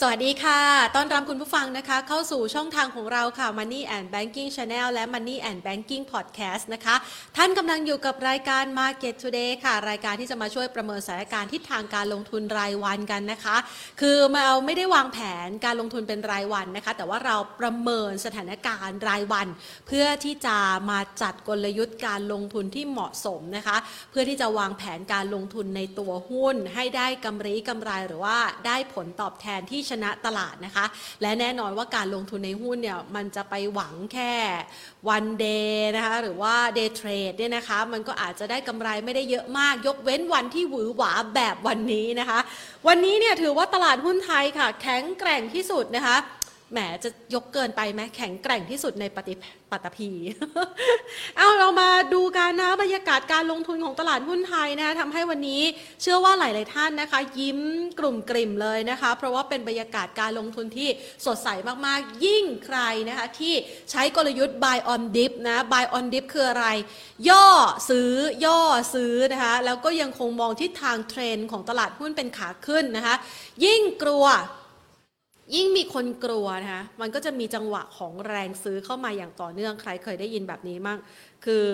สวัสดีค่ะ ต้อนรับคุณผู้ฟังนะคะ เข้าสู่ช่องทางของเราค่ะ Money and Banking Channel และ Money and Banking Podcast นะคะ ท่านกำลังอยู่กับรายการ Market Today ค่ะ รายการที่จะมาช่วยประเมินสถานการณ์ทิศทางการลงทุนรายวันกันนะคะ คือเราไม่ได้วางแผนการลงทุนเป็นรายวันนะคะ แต่ว่าเราประเมินสถานการณ์รายวัน เพื่อที่จะมาจัดกลยุทธ์การลงทุนที่เหมาะสมนะคะ เพื่อที่จะวางแผนการลงทุนในตัวหุ้น ให้ได้กำไรกำไรหรือว่าได้ผลตอบแทนที่ชนะตลาดนะคะ และแน่นอนว่าการลงทุนในหุ้นเนี่ยมันจะไปหวังแค่วันเดย์นะคะหรือว่าเดย์เทรดเนี่ยนะคะ มันก็อาจจะได้กำไรไม่ได้เยอะมาก ยกเว้นวันที่หวือหวาแบบวันนี้นะคะ วันนี้เนี่ยถือว่าตลาดหุ้นไทยค่ะ แข็งแกร่งที่สุดนะคะ แหมจะยกเกินไปไหมแข็งแกร่งที่สุดในปฏิปัตภีเอาเรามาดูกันนะบรรยากาศการลงทุนของตลาดหุ้นไทยนะทำให้วันนี้เชื่อว่าหลาย ๆ ท่านนะคะ ยิ้มกลุ่มกลิ่มเลยนะคะ เพราะว่าเป็นบรรยากาศการลงทุนที่สดใสมาก ๆ ยิ่งใครนะคะที่ใช้กลยุทธ์ buy on dip นะ buy on dip คืออะไร ย่อซื้อย่อซื้อนะคะแล้วก็ยังคงมองทิศทางเทรนด์ของตลาดหุ้นเป็นขาขึ้นนะคะ ยิ่งกลัว ยิ่งมีคนกลัวนะคะมันก็จะมีจังหวะของแรงซื้อเข้ามาอย่างต่อเนื่องใครเคยได้ยินแบบนี้มั่งคือ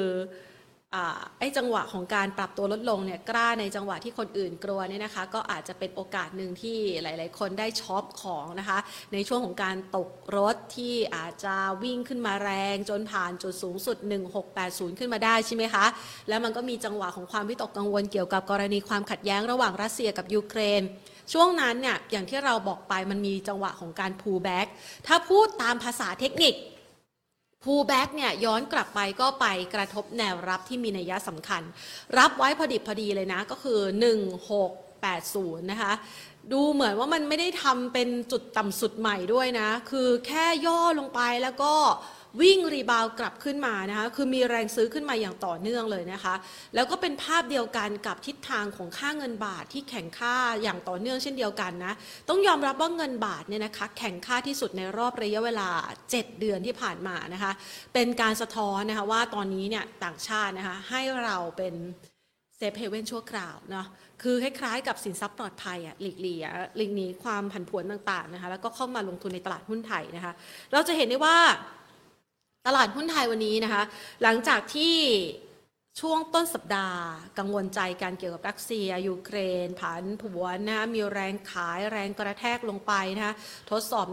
อไอ้จังหวะของการปรับตัวลดลงเนี่ยกล้าในจังหวะที่คนอื่นกลัวเนี่ยนะคะ ก็อาจจะเป็นโอกาสหนึ่งที่หลาย ๆ คนได้ช็อปของนะคะ ในช่วงของการตกรถที่อาจจะวิ่งขึ้นมาแรงจนผ่านจุดสูงสุด 1680 ขึ้นมาได้ใช่ไหมคะ แล้วมันก็มีจังหวะของความวิตกกังวลเกี่ยวกับกรณีความขัดแย้งระหว่างรัสเซียกับยูเครน ช่วงนั้นเนี่ยอย่างที่เราบอกไปมันมีจังหวะของการ pull back ถ้าพูดตามภาษาเทคนิค pull back เนี่ยย้อนกลับไปก็ไปกระทบแนวรับที่มีนัยสำคัญ รับไว้พอดิบพอดีเลยนะก็คือ 1680 นะคะดูเหมือนว่ามันไม่ได้ทำเป็นจุดต่ำสุดใหม่ด้วยนะ คือแค่ย่อลงไปแล้วก็ วิ่งรีบาวกลับขึ้นมานะคะคือมีแรงซื้อขึ้นมาอย่างต่อเนื่องเลยนะคะ แล้วก็เป็นภาพเดียวกันกับทิศทางของค่าเงินบาทที่แข่งค่าอย่างต่อเนื่องเช่นเดียวกันนะต้องยอมรับว่าเงินบาทเนี่ยนะคะแข่งค่าที่สุดในรอบระยะเวลา 7 เดือนที่ผ่านมานะคะเป็นการสะท้อนนะคะว่าตอนนี้เนี่ยต่างชาตินะคะให้เราเป็นเซฟเฮเว่นชั่วคราวเนาะคือคล้ายๆกับสินทรัพย์ปลอดภัยอะหลีกเลี่ยหลีกหนีความผันผวนต่างๆนะคะแล้วก็เข้ามาลงทุนในตลาดหุ้นไทยนะคะเราจะเห็นได้ว่า ตลาดหุ้นไทยวันนี้นะคะ หลังจากที่ ช่วงต้นสัปดาห์ กังวลใจการเกี่ยวกับรัสเซีย ยูเครน ผันผวนนะคะมีแรงขายแรงกระแทกลงไปนะคะทดสอบ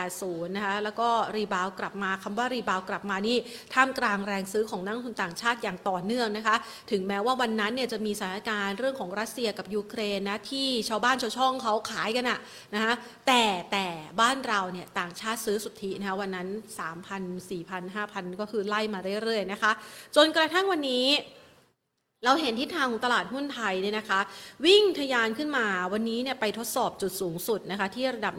1680 นะคะแล้วก็ rebound กลับมาคำว่า rebound กลับมานี่ท่ามกลางแรงซื้อของนักลงทุนต่างชาติอย่างต่อเนื่องนะคะถึงแม้ว่าวันนั้นเนี่ยจะมีสถานการณ์เรื่องของรัสเซียกับยูเครนนะที่ชาวบ้านชาวช่องเขาขายกันอะนะคะแต่แต่บ้านเราเนี่ยต่างชาติซื้อสุทธินะคะวันนั้น 3,000 4,000 5,000 ก็คือไล่มาเรื่อยๆนะคะจนกระทั่งวันนี้ เราเห็นทิศทางของตลาดหุ้นไทยเนี่ยนะคะ วิ่งทะยานขึ้นมาวันนี้เนี่ยไปทดสอบจุดสูงสุดนะคะ ที่ระดับ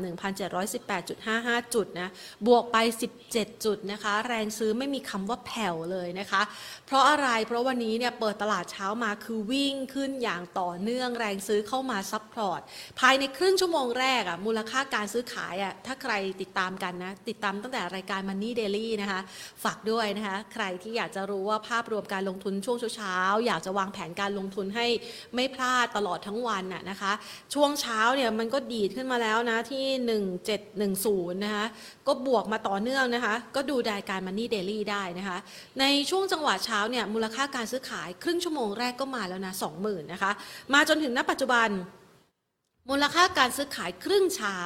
1,718.55 จุดนะบวกไป 17 จุดนะคะ แรงซื้อไม่มีคำว่าแผ่วเลยนะคะ เพราะอะไรเพราะวันนี้เนี่ยเปิดตลาดเช้ามาคือวิ่งขึ้นอย่างต่อเนื่องแรงซื้อเข้ามา support ภายในครึ่งชั่วโมงแรกอะมูลค่าการซื้อขายอะถ้าใครติดตามกันนะติดตามตั้งแต่รายการ Money Daily นะคะ ฝากด้วยนะคะ ใครที่อยากจะรู้ว่าภาพรวมการลงทุนช่วงเช้าๆอยากจะวางแผนการลงทุนให้ไม่พลาดตลอดทั้งวันน่ะนะคะ ช่วงเช้าเนี่ยมันก็ดีดขึ้นมาแล้วนะที่ 1710 นะคะ ก็บวกมาต่อเนื่องนะคะ ก็ดูรายการ Money Daily ได้นะคะ ในช่วงจังหวะเช้าเนี่ยมูลค่าการซื้อขายครึ่งชั่วโมงแรกก็มาแล้วนะ 20,000 นะคะ มาจนถึงณปัจจุบัน มูลค่าการซื้อขายครึ่งเช้า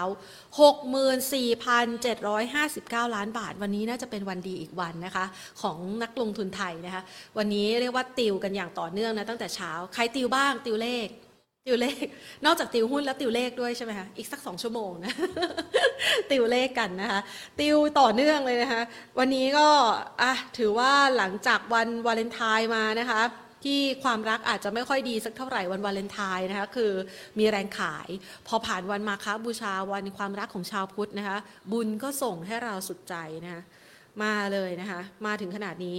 64,759 ล้านบาท วันนี้น่าจะเป็นวันดีอีกวันนะคะ ของนักลงทุนไทยนะคะ วันนี้เรียกว่าติวกันอย่างต่อเนื่องนะตั้งแต่เช้า ใครติวบ้างติวเลข ติวเลข นอกจากติวหุ้นแล้วติวเลขด้วยใช่ไหมคะ อีกสักสองชั่วโมงนะ ติวเลขกันนะคะ ติวต่อเนื่องเลยนะคะ วันนี้ก็อะถือว่าหลังจากวันวาเลนไทน์มานะคะ ที่ความรักอาจจะไม่ค่อยดีสักเท่าไหร่วันวาเลนไทน์นะคะคือมีแรงขาย พอผ่านวันมาคบูชาวันความรักของชาวพุทธนะคะบุญก็ส่งให้เราสุดใจนะคะมาเลยนะคะมาถึงขนาดนี้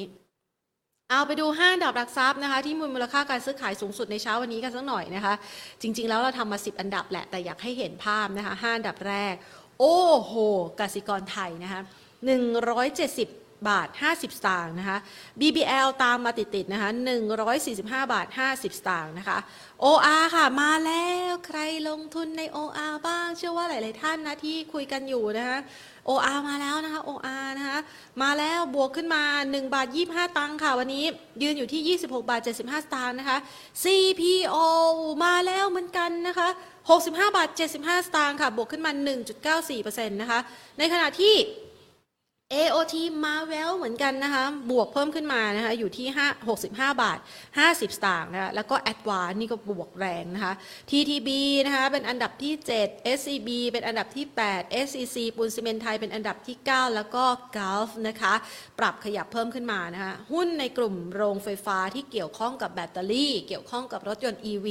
เอาไปดูห้าดับหลักทรัพย์นะคะที่มูลค่าการซื้อขายสูงสุดในเช้าวันนี้กันสักหน่อยนะคะ จริง ๆ แล้วเราทำมา 10 อันดับแหละ แต่อยากให้เห็นภาพนะคะห้าอันดับแรก โอ้โหกสิกรไทยนะคะ170 บาท 50 สตางค์นะคะ BBL ตามมาติดๆนะคะ145 บาท 50 สตางค์นะคะ OR ค่ะ มาแล้วใครลงทุนใน OR บ้าง เชื่อว่าหลาย ๆ ท่านนะที่คุยกันอยู่นะคะ OR มาแล้วนะคะ OR นะคะมาแล้วบวกขึ้นมา 1 บาท 25 ตังค์ค่ะ วันนี้ยืนอยู่ที่ 26 บาท 75 สตางค์นะคะ CPO มาแล้วเหมือนกันนะคะ 65 บาท 75 สตางค์ค่ะ บวกขึ้นมา 1.94%นะคะ ในขณะที่ AOT มาแววเหมือนกันนะคะ บวกเพิ่มขึ้นมานะคะ อยู่ที่ 5 65 บาท 50 สตางค์นะคะ แล้วก็ a d v a n c e นี่ก็บวกแรงนะคะ TTB นะคะ เป็นอันดับที่ 7 SCB เป็นอันดับที่ 8 SCC ปูนซีเมนไทย เป็นอันดับที่ 9 แล้วก็ Gulf นะคะ ปรับขยับเพิ่มขึ้นมานะคะ หุ้นในกลุ่มโรงไฟฟ้าที่เกี่ยวข้องกับแบตเตอรี่ เกี่ยวข้องกับรถยนต์ EV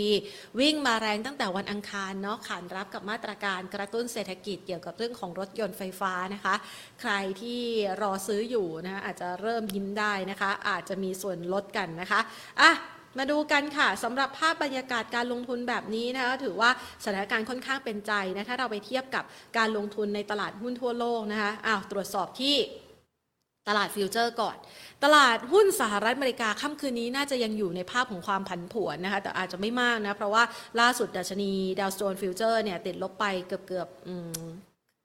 วิ่งมาแรงตั้งแต่วันอังคารเนาะขานรับกับมาตรการกระตุ้นเศรษฐกิจเกี่ยวกับเรื่องของรถยนต์ไฟฟ้านะคะ ใครที่รอซื้ออยู่นะคะอาจจะเริ่มยิ้มได้นะคะ อาจจะมีส่วนลดกันนะคะอะมาดูกันค่ะสำหรับภาพบรรยากาศการลงทุนแบบนี้นะคะถือว่าสถานการณ์ค่อนข้างเป็นใจนะถ้าเราไปเทียบกับการลงทุนในตลาดหุ้นทั่วโลกนะคะอ้าวตรวจสอบที่ตลาด future ก่อน ตลาดหุ้นสหรัฐอเมริกาค่ำคืนนี้น่าจะยังอยู่ในภาพของความผันผวนนะคะแต่อาจจะไม่มากนะ เพราะว่าล่าสุดดัชนีดาวโจนส์ future เนี่ยติดลบไปเกือบเกือบ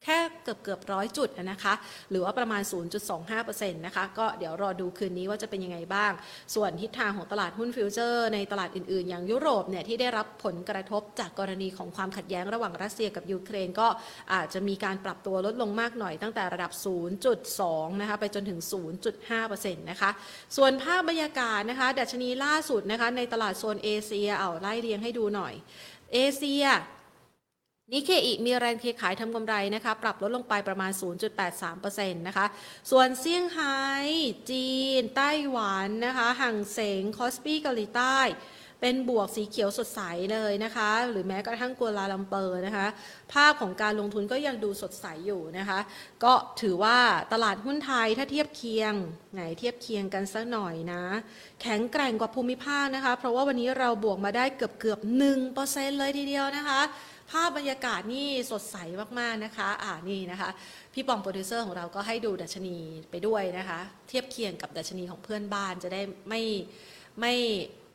แค่เกือบเกือบร้อยจุดนะคะ หรือว่าประมาณ 0.25%นะคะ ก็เดี๋ยวรอดูคืนนี้ว่าจะเป็นยังไงบ้าง ส่วนทิศทางของตลาดหุ้น future ในตลาดอื่น ๆ อย่างยุโรปเนี่ยที่ได้รับผลกระทบจากกรณีของความขัดแย้งระหว่างรัสเซียกับยูเครนก็อาจจะมีการปรับตัวลดลงมากหน่อยตั้งแต่ระดับ 0.2 นะคะ ไปจนถึง 0.5%นะคะ ส่วนภาพบรรยากาศนะคะ ดัชนีล่าสุดนะคะในตลาดโซนเอเชียเอาไล่เรียงให้ดูหน่อย เอเชีย นิเคอิมีแรงเทขายทำกำไรนะคะ ปรับลดลงไปประมาณ 0.83%นะคะ ส่วนเซี่ยงไฮ้จีน ไต้หวันนะคะฮั่งเส็งคอสปีเกาหลีใต้ เป็นบวกสีเขียวสดใสเลยนะคะ หรือแม้กระทั่งกัวลาลัมเปอร์นะคะ ภาพของการลงทุนก็ยังดูสดใสอยู่นะคะ ก็ถือว่าตลาดหุ้นไทยถ้าเทียบเคียง ไหนเทียบเคียงกันสักหน่อยนะ แข็งแกร่งกว่าภูมิภาคนะคะ เพราะว่าวันนี้เราบวกมาได้เกือบเกือบ1%เลยทีเดียวนะคะ ภาพบรรยากาศนี่สดใสมากๆนะคะ อ่านี่นะคะ พี่ปองโปรดิวเซอร์ของเราก็ให้ดูดัชนีไปด้วยนะคะ เทียบเคียงกับดัชนีของเพื่อนบ้านจะได้ไม่ไม่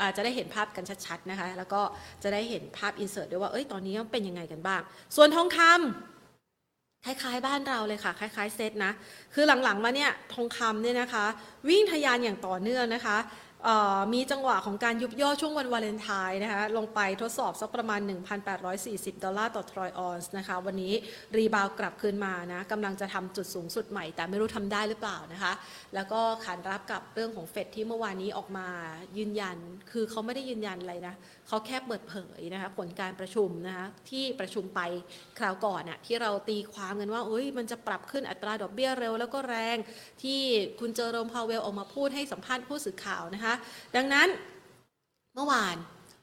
อาจจะได้เห็นภาพกันชัดๆนะคะ แล้วก็จะได้เห็นภาพ insert ด้วยว่า เอ้ย ตอนนี้มันเป็นยังไงกันบ้าง ส่วนทองคำคล้ายๆบ้านเราเลยค่ะ คล้ายๆเซตนะ คือหลังๆมาเนี่ยทองคำเนี่ยนะคะ วิ่งทะยานอย่างต่อเนื่องนะคะ มีจังหวะของการยุบย่อช่วงวันวาเลนไทน์นะคะลงไปทดสอบสักประมาณ 1,840 ดอลลาร์ต่อทรอยออนซ์นะคะวันนี้ rebound กลับคืนมานะกำลังจะทำจุดสูงสุดใหม่ แต่ไม่รู้ทำได้หรือเปล่านะคะ แล้วก็ขานรับกับเรื่องของเฟดที่เมื่อวานนี้ออกมายืนยัน คือเขาไม่ได้ยืนยันอะไรนะ เขาแค่เปิดเผยนะคะผลการประชุมนะคะที่ประชุมไปคราวก่อนน่ะที่เราตีความกันว่าเอ้ยมันจะปรับขึ้นอัตราดอกเบี้ยเร็ว แล้วก็แรงที่คุณเจอโรมพาวเวลออกมาพูดให้สัมภาษณ์ผู้สื่อข่าวนะคะ ดังนั้นเมื่อวาน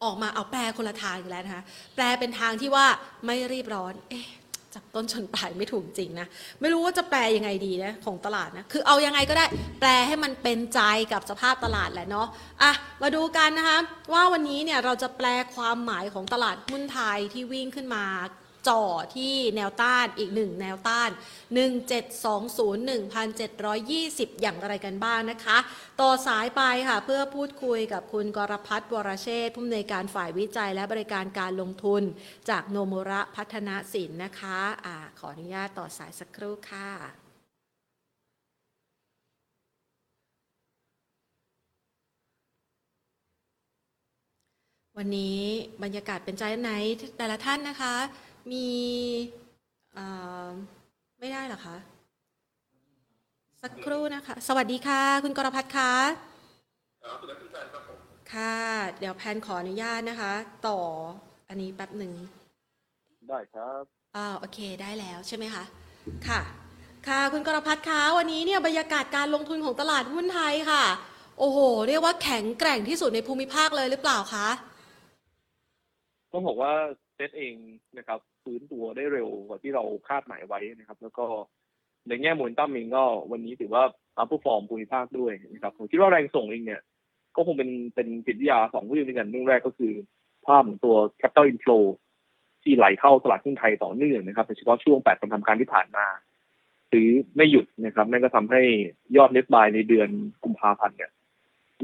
ออกมาเอาแปลคนละทางอีกแล้วนะคะแปลเป็นทางที่ว่าไม่รีบร้อนเอ๊ะ จากต้นชนปลายไม่ถูกจริงนะ ไม่รู้ว่าจะแปลยังไงดีนะของตลาดนะ คือเอายังไงก็ได้แปลให้มันเป็นใจกับสภาพตลาดแหละเนาะอะมาดูกันนะคะ ว่าวันนี้เนี่ยเราจะแปลความหมายของตลาดหุ้นไทยที่วิ่งขึ้นมา จ่อที่แนวต้านอีกหนึ่งแนวต้าน 1720 1720 อย่างไรกันบ้างนะคะ ต่อสายไปค่ะ เพื่อพูดคุยกับคุณกรพัฒน์วรเชษผู้อำนวยการฝ่ายวิจัยและบริการการลงทุน จากโนมุระพัฒนสินนะคะอ่าขออนุญาตต่อสายสักครู่ค่ะวันนี้บรรยากาศเป็นใจไหนแต่ละท่านนะคะ มีเอ่อไม่ได้เหรอคะสักครู่นะคะ สวัสดีค่ะ คุณกรพัฒน์คะค่ะ เดี๋ยวแพนขออนุญาตนะคะ ต่ออันนี้แป๊บหนึ่ง ได้ครับอ่าโอเคได้แล้วใช่ไหมคะค่ะ ค่ะคุณกรพัฒน์คะวันนี้เนี่ยบรรยากาศการลงทุนของตลาดหุ้นไทยค่ะ โอ้โห เรียกว่าแข็งแกร่งที่สุดในภูมิภาคเลยหรือเปล่าคะต้องบอกว่าเซตเองนะครับ ฟื้นตัวได้เร็วกว่าที่เราคาดหมายไว้นะครับ แล้วก็ในแง่โมเมนตัมเองก็วันนี้ถือว่าอัพฟอร์มภูมิภาคด้วยนะครับผมคิดว่าแรงส่งเองเนี่ย ก็คงเป็นเป็นจิตวิทยาสองเรื่องด้วยกันเรื่องแรกก็คือภาพของตัว capital inflow ที่ไหลเข้าตลาดหุ้นไทยต่อเนื่องนะครับโดยเฉพาะช่วงแปดวันทำการที่ผ่านมาซื้อไม่หยุดนะครับนั่นก็ทำให้ยอดเน็ตบายในเดือนกุมภาพันธ์เนี่ย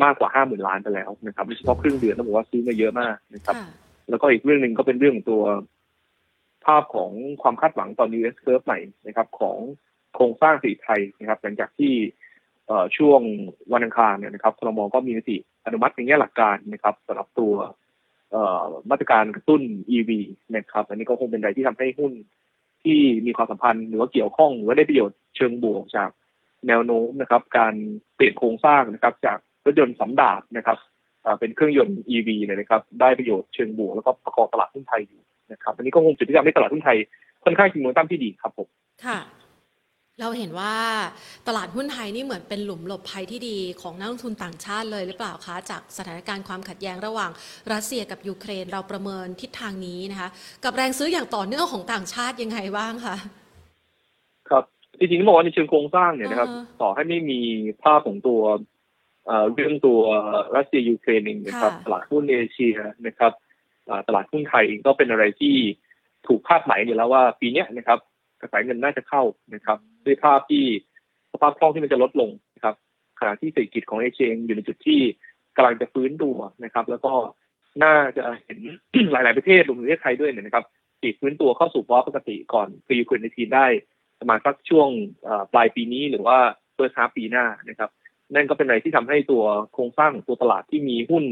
มากกว่าห้าหมื่นล้านไปแล้วนะครับโดยเฉพาะครึ่งเดือนต้องบอกว่าซื้อมาเยอะมากนะครับค่ะแล้วก็อีกเรื่องหนึ่งก็เป็นเรื่องของตัว ภาพของความคาดหวังตอน US curve ใหม่นะครับของโครงสร้างเศรษฐกิจไทยนะครับหลังจากที่ช่วงวันอังคารเนี่ยนะครับครมก็มีมติอนุมัติในแง่หลักการนะครับสำหรับตัวมาตรการกระตุ้น EV นะครับ อันนี้ก็คงเป็นอะไรที่ทำให้หุ้นที่มีความสัมพันธ์หรือว่าเกี่ยวข้องหรือว่าได้ประโยชน์เชิงบวกจากแนวโน้มนะครับ การเปลี่ยนโครงสร้างนะครับ จากรถยนต์สำดาบนะครับเป็นเครื่องยนต์ EV เนี่ยนะครับ ได้ประโยชน์เชิงบวกแล้วก็ประกอบตลาดหุ้นไทยอยู่ นะครับอันนี้ก็คงจุดที่ทำให้ตลาดหุ้นไทยค่อนข้างมีโมเมนตัมที่ดีครับผมค่ะเราเห็นว่าตลาดหุ้นไทยนี่เหมือนเป็นหลุมหลบภัยที่ดีของนักลงทุนต่างชาติเลยหรือเปล่าคะ จากสถานการณ์ความขัดแย้งระหว่างรัสเซียกับยูเครนเราประเมินทิศทางนี้นะคะ กับแรงซื้ออย่างต่อเนื่องของต่างชาติยังไงบ้างคะครับจริงๆต้องบอกว่าในเชิงโครงสร้างเนี่ยนะครับอ่าต่อให้ไม่มีภาพของตัวเอ่อเรื่องตัวรัสเซียยูเครนเองนะครับค่ะตลาดหุ้นเอเชียนะครับอ่า ตลาดหุ้นไทยเองก็เป็นอะไรที่ถูกคาดหมายอยู่แล้วว่าปีนี้นะครับกระแสเงินน่าจะเข้านะครับด้วยภาพที่สภาพคล่องที่มันจะลดลงนะครับขณะที่เศรษฐกิจของเอเชียเองอยู่ในจุดที่กำลังจะฟื้นตัวนะครับ แล้วก็น่าจะเห็นหลาย ๆ ประเทศรวมถึงประเทศไทยด้วยเนี่ยนะครับติดฟื้นตัวเข้าสู่ภาวะปกติก่อนปีคุณในทีได้ประมาณสักช่วงปลายปีนี้หรือว่าเฟิร์สฮาปีหน้านะครับ นั่นก็เป็นอะไรที่ทำให้ตัวโครงสร้างตัวตลาดที่มีหุ้น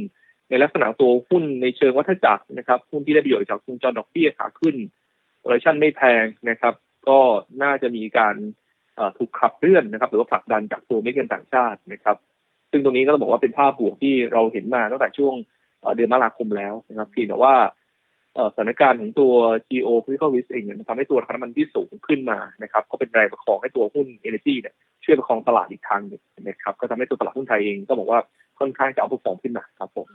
ในลักษณะตัวหุ้นในเชิงวัฏจักรนะครับหุ้นที่ได้ประโยชน์จากวงจรดอกเบี้ยขาขึ้นโอเรชั่นไม่แพงนะครับ ก็น่าจะมีการถูกขับเคลื่อนนะครับ หรือว่าผลักดันจากตัวเม็ดเงินต่างชาตินะครับ ซึ่งตรงนี้ก็ต้องบอกว่าเป็นภาพบวกที่เราเห็นมาตั้งแต่ช่วงเดือนมกราคมแล้วนะครับเพียงแต่ว่าสถานการณ์ของตัว geo political risk เองมันทำให้ตัวราคาน้ำมันที่สูงขึ้นมานะครับ ก็เป็นแรงประคองให้ตัวหุ้น energy เนี่ยช่วยประคองตลาดอีกทางหนึ่งนะครับ ก็ทำให้ตัวตลาดหุ้นไทยเองก็บอกว่าค่อนข้างจะเอาผู้ฟองขึ้นมาครับผม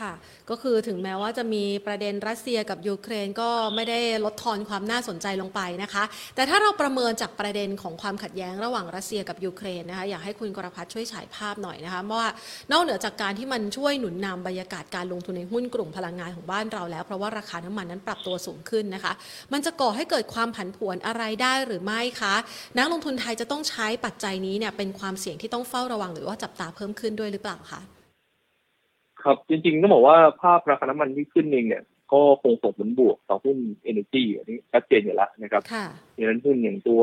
ค่ะ ก็คือถึงแม้ว่าจะมีประเด็นรัสเซียกับยูเครนก็ไม่ได้ลดทอนความน่าสนใจลงไปนะคะ แต่ถ้าเราประเมินจากประเด็นของความขัดแย้งระหว่างรัสเซียกับยูเครนนะคะอยากให้คุณกรพัฒน์ช่วยฉายภาพหน่อยนะคะว่านอกเหนือจากการที่มันช่วยหนุนนำบรรยากาศการลงทุนในหุ้นกลุ่มพลังงานของบ้านเราแล้ว เพราะว่าราคาน้ำมันนั้นปรับตัวสูงขึ้นนะคะ มันจะก่อให้เกิดความผันผวนอะไรได้หรือไม่คะนักลงทุนไทยจะต้องใช้ปัจจัยนี้เนี่ยเป็นความเสี่ยงที่ต้องเฝ้าระวังหรือว่าจับตาเพิ่มขึ้นด้วยหรือเปล่าคะ ครับ จริงๆต้องบอกว่าภาพราคาน้ำมันที่ขึ้นเองเนี่ย ก็คงส่งผลบวกต่อหุ้น energy อันนี้ชัดเจนอยู่แล้วนะครับค่ะอย่างนั้นหุ้นอย่างตัว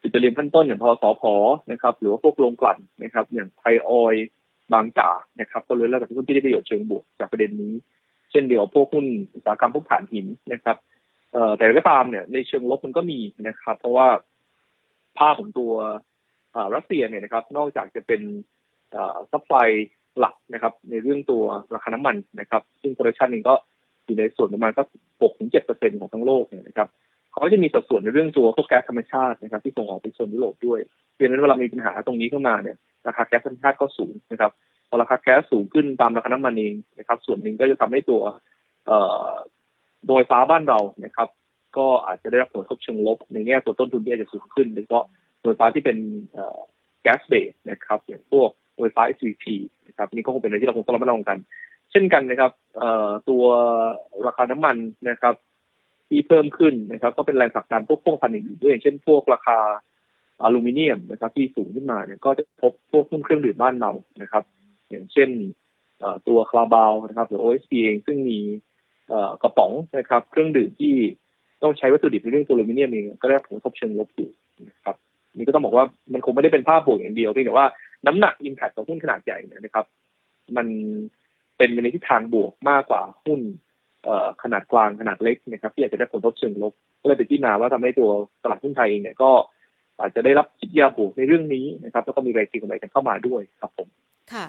ปิโตรเลียมขั้นต้นอย่างพอสอพอนะครับ หรือว่าพวกโรงกลั่นนะครับ อย่างไทยออยล์บางจากนะครับ ก็เลยแล้วกับหุ้นที่ได้ประโยชน์เชิงบวกจากประเด็นนี้ เช่นเดียวพวกหุ้นอุตสาหกรรมพวกถ่านหินนะครับเอ่อแต่ก็ตามเนี่ยในเชิงลบมันก็มีนะครับ เพราะว่าภาพของตัวเอ่อรัสเซียเนี่ยนะครับ นอกจากจะเป็นsupply หลักนะครับ ในเรื่องตัวราคาน้ำมันนะครับ ซึ่ง production เองก็อยู่ในส่วนประมาณสัก6-7%ของทั้งโลกเนี่ยนะครับเขาก็จะมีสัดส่วนในเรื่องตัวพวกแก๊สธรรมชาตินะครับ ที่ส่งออกไปโซนยุโรปด้วยเพราะฉะนั้นเวลามีปัญหาตรงนี้เข้ามาเนี่ยราคาแก๊สธรรมชาติก็สูงนะครับพอราคาแก๊สสูงขึ้นตามราคาน้ำมันเองนะครับ ส่วนหนึ่งก็จะทำให้ตัวเอ่อโรงไฟฟ้าบ้านเรานะครับ ก็อาจจะได้รับผลกระทบเชิงลบ ในแง่ตัวต้นทุนที่อาจจะสูงขึ้นโดยเฉพาะโดยฟ้าที่เป็นแก๊สเบสนะครับอย่างพวก โดยฟ้า SVP นะครับนี่ก็คงเป็นอะไรที่เราคงต้องระมัดระวังกัน เช่นกันนะครับตัวราคาน้ำมันนะครับ ที่เพิ่มขึ้นนะครับ ก็เป็นแรงผลักดันพวกพวกพันธุ์อื่นด้วยอย่างเช่นพวกราคาอลูมิเนียมนะครับ ที่สูงขึ้นมาเนี่ยก็จะพบพวกหุ้นเครื่องดื่มบ้านเรานะครับ อย่างเช่นตัวคลาบาวนะครับ หรือ OSP เองซึ่งมีกระป๋องนะครับ เครื่องดื่มที่ต้องใช้วัตถุดิบในเรื่องตัวอลูมิเนียมเองก็ได้ผลกระทบเชิงลบอยู่นะครับนี่ก็ต้องบอกว่ามันคงไม่ได้เป็นภาพบวกอย่างเดียวเพียงแต่ว่า น้ำหนักอิมแพคของหุ้นขนาดใหญ่เนี่ยนะครับ มันเป็นในทิศทางบวกมากกว่าหุ้นเอ่อขนาดกลางขนาดเล็กนะครับ ที่อาจจะได้ผลกระทบเชิงลบก็เลยเป็นที่มาว่าทำให้ตัวตลาดหุ้นไทยเองเนี่ยก็อาจจะได้รับจิตยาบวกในเรื่องนี้นะครับ แล้วก็มีแรงเก็งกำไรกันเข้ามาด้วยครับผมค่ะ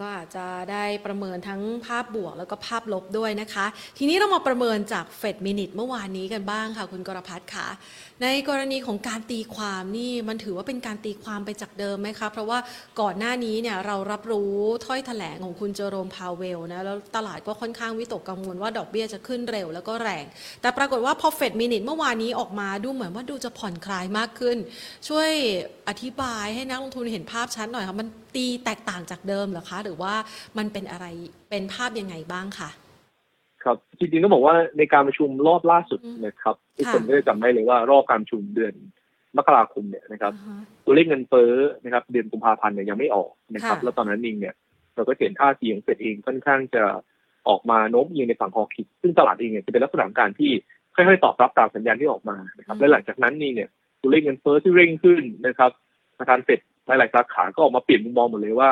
ก็อาจจะได้ประเมินทั้งภาพบวกแล้วก็ภาพลบด้วยนะคะ ทีนี้เรามาประเมินจาก Fed Minutes เมื่อวานนี้กันบ้างค่ะ คุณกรพัฒน์ค่ะ ในกรณีของการตีความนี่มันถือว่าเป็นการตีความไปจากเดิมไหมคะเพราะว่าก่อนหน้านี้เนี่ยเรารับรู้ถ้อยแถลงของคุณเจอโรมพาวเวลนะแล้วตลาดก็ค่อนข้างวิตกกังวลว่าดอกเบี้ยจะขึ้นเร็วแล้วก็แรง แต่ปรากฏว่าพอ Fed Minutes เมื่อวานนี้ออกมาดูเหมือนว่าดูจะผ่อนคลายมากขึ้น ช่วยอธิบายให้นักลงทุนเห็นภาพชัดหน่อยค่ะมันตีแตกต่างจากเดิมเหรอคะ หรือว่ามันเป็นอะไรเป็นภาพยังไงบ้างคะครับจริงๆต้องบอกว่าในการประชุมรอบล่าสุดอืมนะครับทุกค่ะคนก็จะจำได้เลยว่ารอบการประชุมเดือนมกราคมเนี่ยนะครับอ่าฮะตัวเลขเงินเฟ้อนะครับ เดือนกุมภาพันธ์เนี่ยยังไม่ออกนะครับค่ะแล้วตอนนั้นเองเนี่ย เราก็เห็นท่าทีของเฟดเองค่อนข้างจะออกมาโน้มเอียงในฝั่งคอคิด ซึ่งตลาดเองเนี่ยจะเป็นลักษณะของการที่ค่อยๆตอบรับตามสัญญาณที่ออกมานะครับ และหลังจากนั้นนี่เนี่ยตัวเลขเงินเฟ้อที่เร่งขึ้นนะครับธนาคารเฟดหลายๆสาขาก็ออกมาเปลี่ยนมุมมองหมดเลยว่า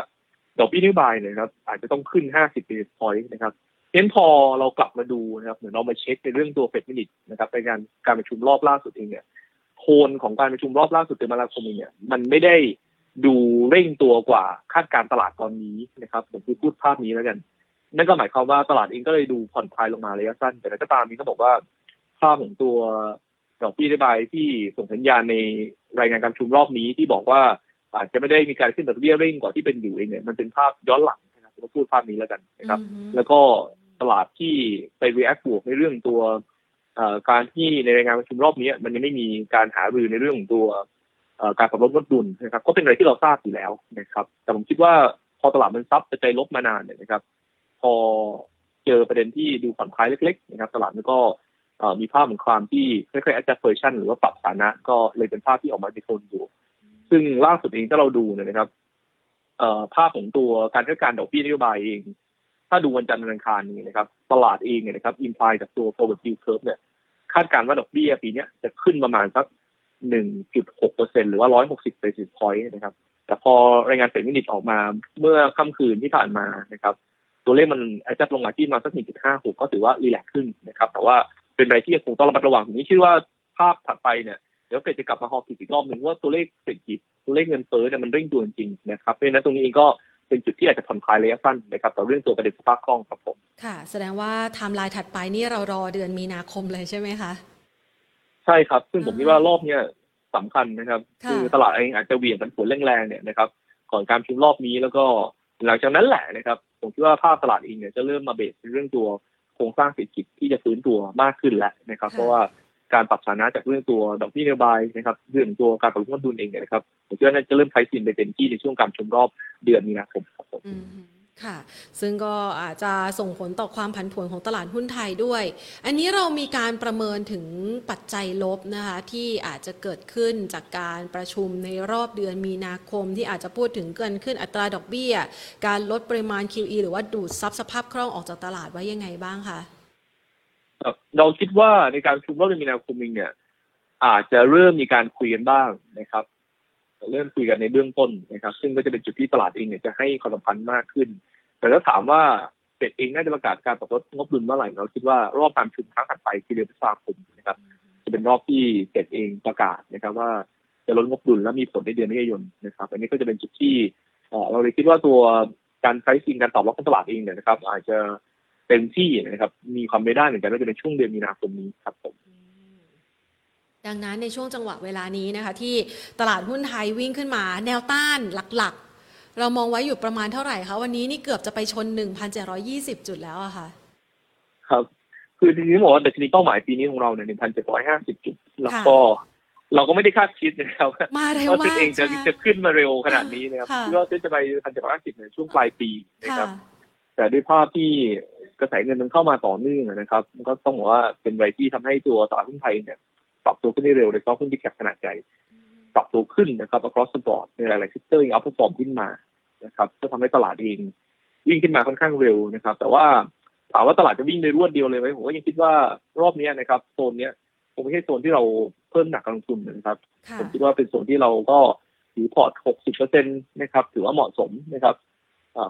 ดอกเบี้ยนโยบายเนี่ยครับอาจจะต้องขึ้น 50 basis point นะครับเน้นพอเรากลับมาดูนะครับเหมือนเรามาเช็คในเรื่องตัวเฟดมินิทนะครับในการการประชุมรอบล่าสุดเองเนี่ยโทนของการประชุมรอบล่าสุดเดือนมกราคมเองเนี่ยมันไม่ได้ดูเร่งตัวกว่าคาดการตลาดตอนนี้นะครับผมคือพูดภาพนี้แล้วกัน นั่นก็หมายความว่าตลาดเองก็เลยดูผ่อนคลายลงมาระยะสั้น แต่ก็ตามนี้ก็บอกว่าภาพของตัวดอกเบี้ยนโยบายที่ส่งสัญญาณในรายงานการประชุมรอบนี้ที่บอกว่า อาจจะไม่ได้มีการขึ้นดอกเบี้ยเร่งกว่าที่เป็นอยู่เองเนี่ยมันเป็นภาพย้อนหลังนะครับผมก็พูดภาพนี้แล้วกันนะครับอืมแล้วก็ตลาดที่ไป react บวกในเรื่องตัวเอ่อการที่ในรายงานประชุมรอบนี้มันยังไม่มีการหารือในเรื่องของตัวเอ่อการปรับลดงบดุลนะครับ ก็เป็นอะไรที่เราทราบอยู่แล้วนะครับ แต่ผมคิดว่าพอตลาดมันซับจะใจลบมานานเนี่ยนะครับ พอเจอประเด็นที่ดูผ่อนคลายเล็ก ๆ นะครับ ตลาดมันก็เอ่อมีภาพของความที่ค่อยๆ adjust version หรือว่าปรับฐานะ ก็เลยเป็นภาพที่ออกมาในโทนอยู่ ซึ่งล่าสุดเองถ้าเราดูเนี่ยนะครับ เอ่อภาพของตัวการคาดการณ์ดอกเบี้ยนโยบายเอง ถ้าดูวันจันทร์วันอังคารนี้นะครับ ตลาดเองเนี่ยนะครับอินพายจากตัว forward yield curve เนี่ย คาดการณ์ว่าดอกเบี้ยปีนี้จะขึ้นประมาณสัก 1.6เปอร์เซ็นหรือว่า 160 basis point นะครับ แต่พอรายงาน Fed minutes ออกมาเมื่อค่ำคืนที่ผ่านมานะครับ ตัวเลขมันอาจจะลงมาที่มาสัก 1.56 ก็ถือว่า relax ขึ้นนะครับ แต่ว่าเป็นอะไรที่ยังคงต้องระมัดระวังผมนี่คิดว่าภาพถัดไปเนี่ย เดี๋ยวเฟดจะกลับมาฮอลอีกรอบหนึ่งว่าตัวเลขเศรษฐกิจตัวเลขเงินเฟ้อเนี่ยมันเร่งตัวจริงๆนะครับเพราะฉะนั้นตรงนี้เองก็เป็นจุดที่อาจจะผ่อนคลายระยะสั้นนะครับต่อเรื่องตัวประเด็นสภาพคล่องครับผมค่ะ แสดงว่าไทม์ไลน์ถัดไปนี่เรารอเดือนมีนาคมเลยใช่ไหมคะใช่ครับ ซึ่งผมคิดว่ารอบเนี้ยสำคัญนะครับค่ะคือตลาดเองอาจจะเหวี่ยงกันผลแรงๆเนี่ยนะครับก่อนการประชุมรอบนี้แล้วก็หลังจากนั้นแหละนะครับผมคิดว่าภาพตลาดเองเนี่ยจะเริ่มมาเบสในเรื่องตัวโครงสร้างเศรษฐกิจที่จะฟื้นตัวมากขึ้นแล้วนะครับ เพราะว่า การปรับฐานะจากเรื่องตัวดอกเบี้ยนโยบายนะครับเรื่องตัวการปรับลดต้นทุนเองเนี่ยนะครับผมคิดว่าน่าจะเริ่มใช้สินไปเต็มที่ในช่วงการชุมรอบเดือนมีนาคมครับผมค่ะ ซึ่งก็อาจจะส่งผลต่อความผันผวนของตลาดหุ้นไทยด้วย อันนี้เรามีการประเมินถึงปัจจัยลบนะคะที่อาจจะเกิดขึ้นจากการประชุมในรอบเดือนมีนาคม ที่อาจจะพูดถึงเกินขึ้นอัตราดอกเบี้ย การลดปริมาณ QE หรือว่าดูดซับสภาพคล่องออกจากตลาดไว้ยังไงบ้างคะ เราคิดว่าในการชุมรอบเดือนมีนาคมเองเนี่ย อาจจะเริ่มมีการคุยกันบ้างนะครับ เริ่มคุยกันในเบื้องต้นนะครับ ซึ่งก็จะเป็นจุดที่ตลาดเองเนี่ยจะให้ความสำคัญมากขึ้น แต่ถ้าถามว่าเฟดเองน่าจะประกาศการปรับลดงบดุลเมื่อไหร่เราคิดว่ารอบการชุมครั้งถัดไปคือเดือนพฤษภาคมนะครับ จะเป็นรอบที่เฟดเองประกาศนะครับ ว่าจะลดงบดุลและมีผลในเดือนมิถุนายนนะครับ อันนี้ก็จะเป็นจุดที่เราเลยคิดว่าตัวการใช้ซิงการตอบรับของตลาดเองเนี่ยนะครับ อาจจะ เต็มที่นะครับ มีความไม่ได้เหมือนกันว่าจะเป็นช่วงเดือนมีนาคมนี้ครับผมดังนั้นในช่วงจังหวะเวลานี้นะคะ ที่ตลาดหุ้นไทยวิ่งขึ้นมา แนวต้านหลักๆ เรามองไว้อยู่ประมาณเท่าไหร่คะวันนี้นี่เกือบจะไปชน 1,720 จุดแล้วอะค่ะ ครับ คือจริงๆบอกว่าดัชนีเป้าหมายปีนี้ของเราเนี่ยหนึ่งพันเจ็ดร้อยห้าสิบจุด แล้วก็ เราก็ไม่ได้คาดคิดนะครับว่ามาเร็วว่าเซ็มานกเองจะใช่จะขึ้นมาเร็วขนาดนี้นะครับค่ะคิดว่าเซ็นจะไปพันเจ็ดร้อยห้าสิบในช่วงปลายปีนะคค่ะรับ แต่ด้วยภาพที่ กระแสเงินมันเข้ามาต่อเนื่องนะครับ มันก็ต้องบอกว่าเป็นอะไรที่ทำให้ตัวตลาดหุ้นไทยเนี่ยปรับตัวขึ้นได้เร็วโดยเฉพาะหุ้นที่แคปขนาดใหญ่ปรับตัวขึ้นนะครับ across the board ในหลายๆ sector ยัง outperform ขึ้นมานะครับก็ทำให้ตลาดเองวิ่งขึ้นมาค่อนข้างเร็วนะครับ แต่ว่าถามว่าตลาดจะวิ่งในรวดเดียวเลยไหมผมก็ยังคิดว่ารอบเนี้ยนะครับโซนเนี้ยคงไม่ใช่โซนที่เราเพิ่มหนักการลงทุนนะครับค่ะผมคิดว่าเป็นโซนที่เราก็ถือพอร์ต 60%นะครับ ถือว่าเหมาะสมนะครับเอ่อ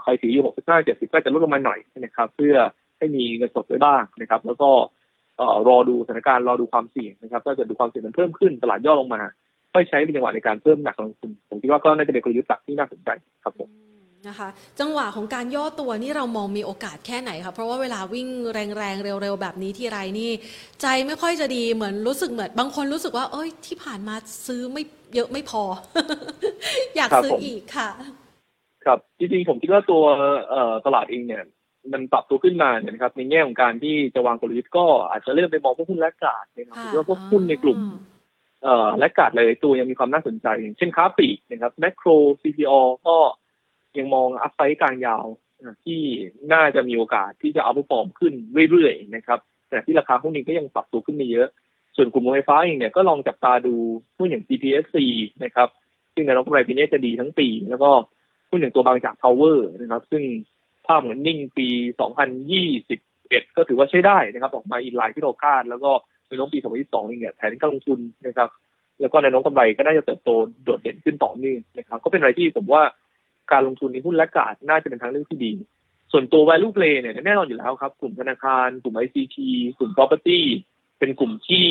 ใครถืออยู่65 70ก็จะลดลงมาหน่อยนะครับ เพื่อให้มีเงินสดไว้บ้างนะครับ แล้วก็เอ่อรอดูสถานการณ์รอดูความเสี่ยงนะครับถ้าเกิดดูความเสี่ยงมันเพิ่มขึ้นตลาดย่อลงมาค่อยใช้เป็นจังหวะในการเพิ่มหนักการลงทุนผมคิดว่าก็น่าจะเป็นกลยุทธ์หลักที่น่าสนใจครับผมนะคะจังหวะของการย่อตัวนี่เรามองมีโอกาสแค่ไหนคะเพราะว่าเวลาวิ่งแรงๆ เร็วๆ แบบนี้ทีไรนี่ ใจไม่ค่อยจะดีเหมือนรู้สึกเหมือนบางคนรู้สึกว่า เอ้ยที่ผ่านมาซื้อไม่เยอะไม่พอ อยากครับซื้อผมอีกค่ะ ครับจริงๆผมคิดว่าตัวเอ่อตลาดเองเนี่ย มันปรับตัวขึ้นมาเนี่ยนะครับ ในแง่ของการที่จะวางกลยุทธ์ก็อาจจะเริ่มไปมองพวกหุ้นแลกกาดนะครับหรือว่าพวกหุ้นในกลุ่มเอ่อและกาดหลายๆตัวยังมีความน่าสนใจอย่างเช่นค้าปลีกนะครับแมคโคร CPO ก็ยังมองอัพไซด์กลางยาวอะที่น่าจะมีโอกาสที่จะเอาไปฟอร์มขึ้นเรื่อยๆนะครับ แต่ที่ราคาหุ้นนี้ก็ยังปรับตัวขึ้นไม่เยอะ ส่วนกลุ่มโรงไฟฟ้าเองเนี่ยก็ลองจับตาดูหุ้นอย่าง GPSC นะครับ ซึ่งในรอบกำไรปีนี้จะดีทั้งปี แล้วก็ หุ้นอย่างตัวบางจาก Power นะครับ ซึ่งภาพเหมือนนิ่งปี 2021 ก็ถือว่าใช้ได้นะครับ ออกมาอินไลน์ที่เราคาด แล้วก็ในน้องปี 2022นี่เนี่ยแผนการลงทุนนะครับ แล้วก็ในน้องกำไรก็น่าจะเติบโตโดดเด่นขึ้นต่อเนื่องนะครับ ก็เป็นอะไรที่ผมว่าการลงทุนในหุ้นและกาดน่าจะเป็นทางเลือกที่ดี ส่วนตัว value play เนี่ยแน่นอนอยู่แล้วครับ กลุ่มธนาคาร กลุ่ม ICT กลุ่ม property เป็นกลุ่มที่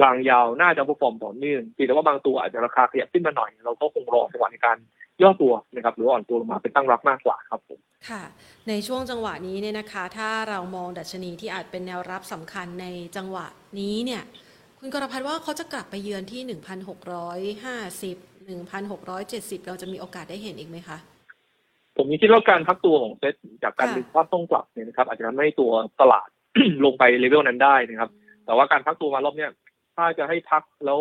กลางยาวน่าจะพอฟอร์มต่อเนื่องเพียงแต่ว่าบางตัวอาจจะราคาขยับขึ้นมาหน่อย เราก็คงรอจังหวะในการ ย่อตัวนะครับหรืออ่อนตัวลงมาเป็นตั้งรับมากกว่าครับผมค่ะ ในช่วงจังหวะนี้เนี่ยนะคะ ถ้าเรามองดัชนีที่อาจเป็นแนวรับสำคัญในจังหวะนี้เนี่ย คุณกรพัฒน์ว่าเขาจะกลับไปเยือนที่ 1,650 1,670 เราจะมีโอกาสได้เห็นอีกไหมคะผมยังคิดว่าการพักตัวของเซ็ตจากการค่ะดึงภาพต้องกลับเนี่ยนะครับอาจจะทำให้ตัวตลาดลงไปเลเวลนั้นได้นะครับ แต่ว่าการพักตัวมารอบเนี้ยถ้าจะให้พักแล้ว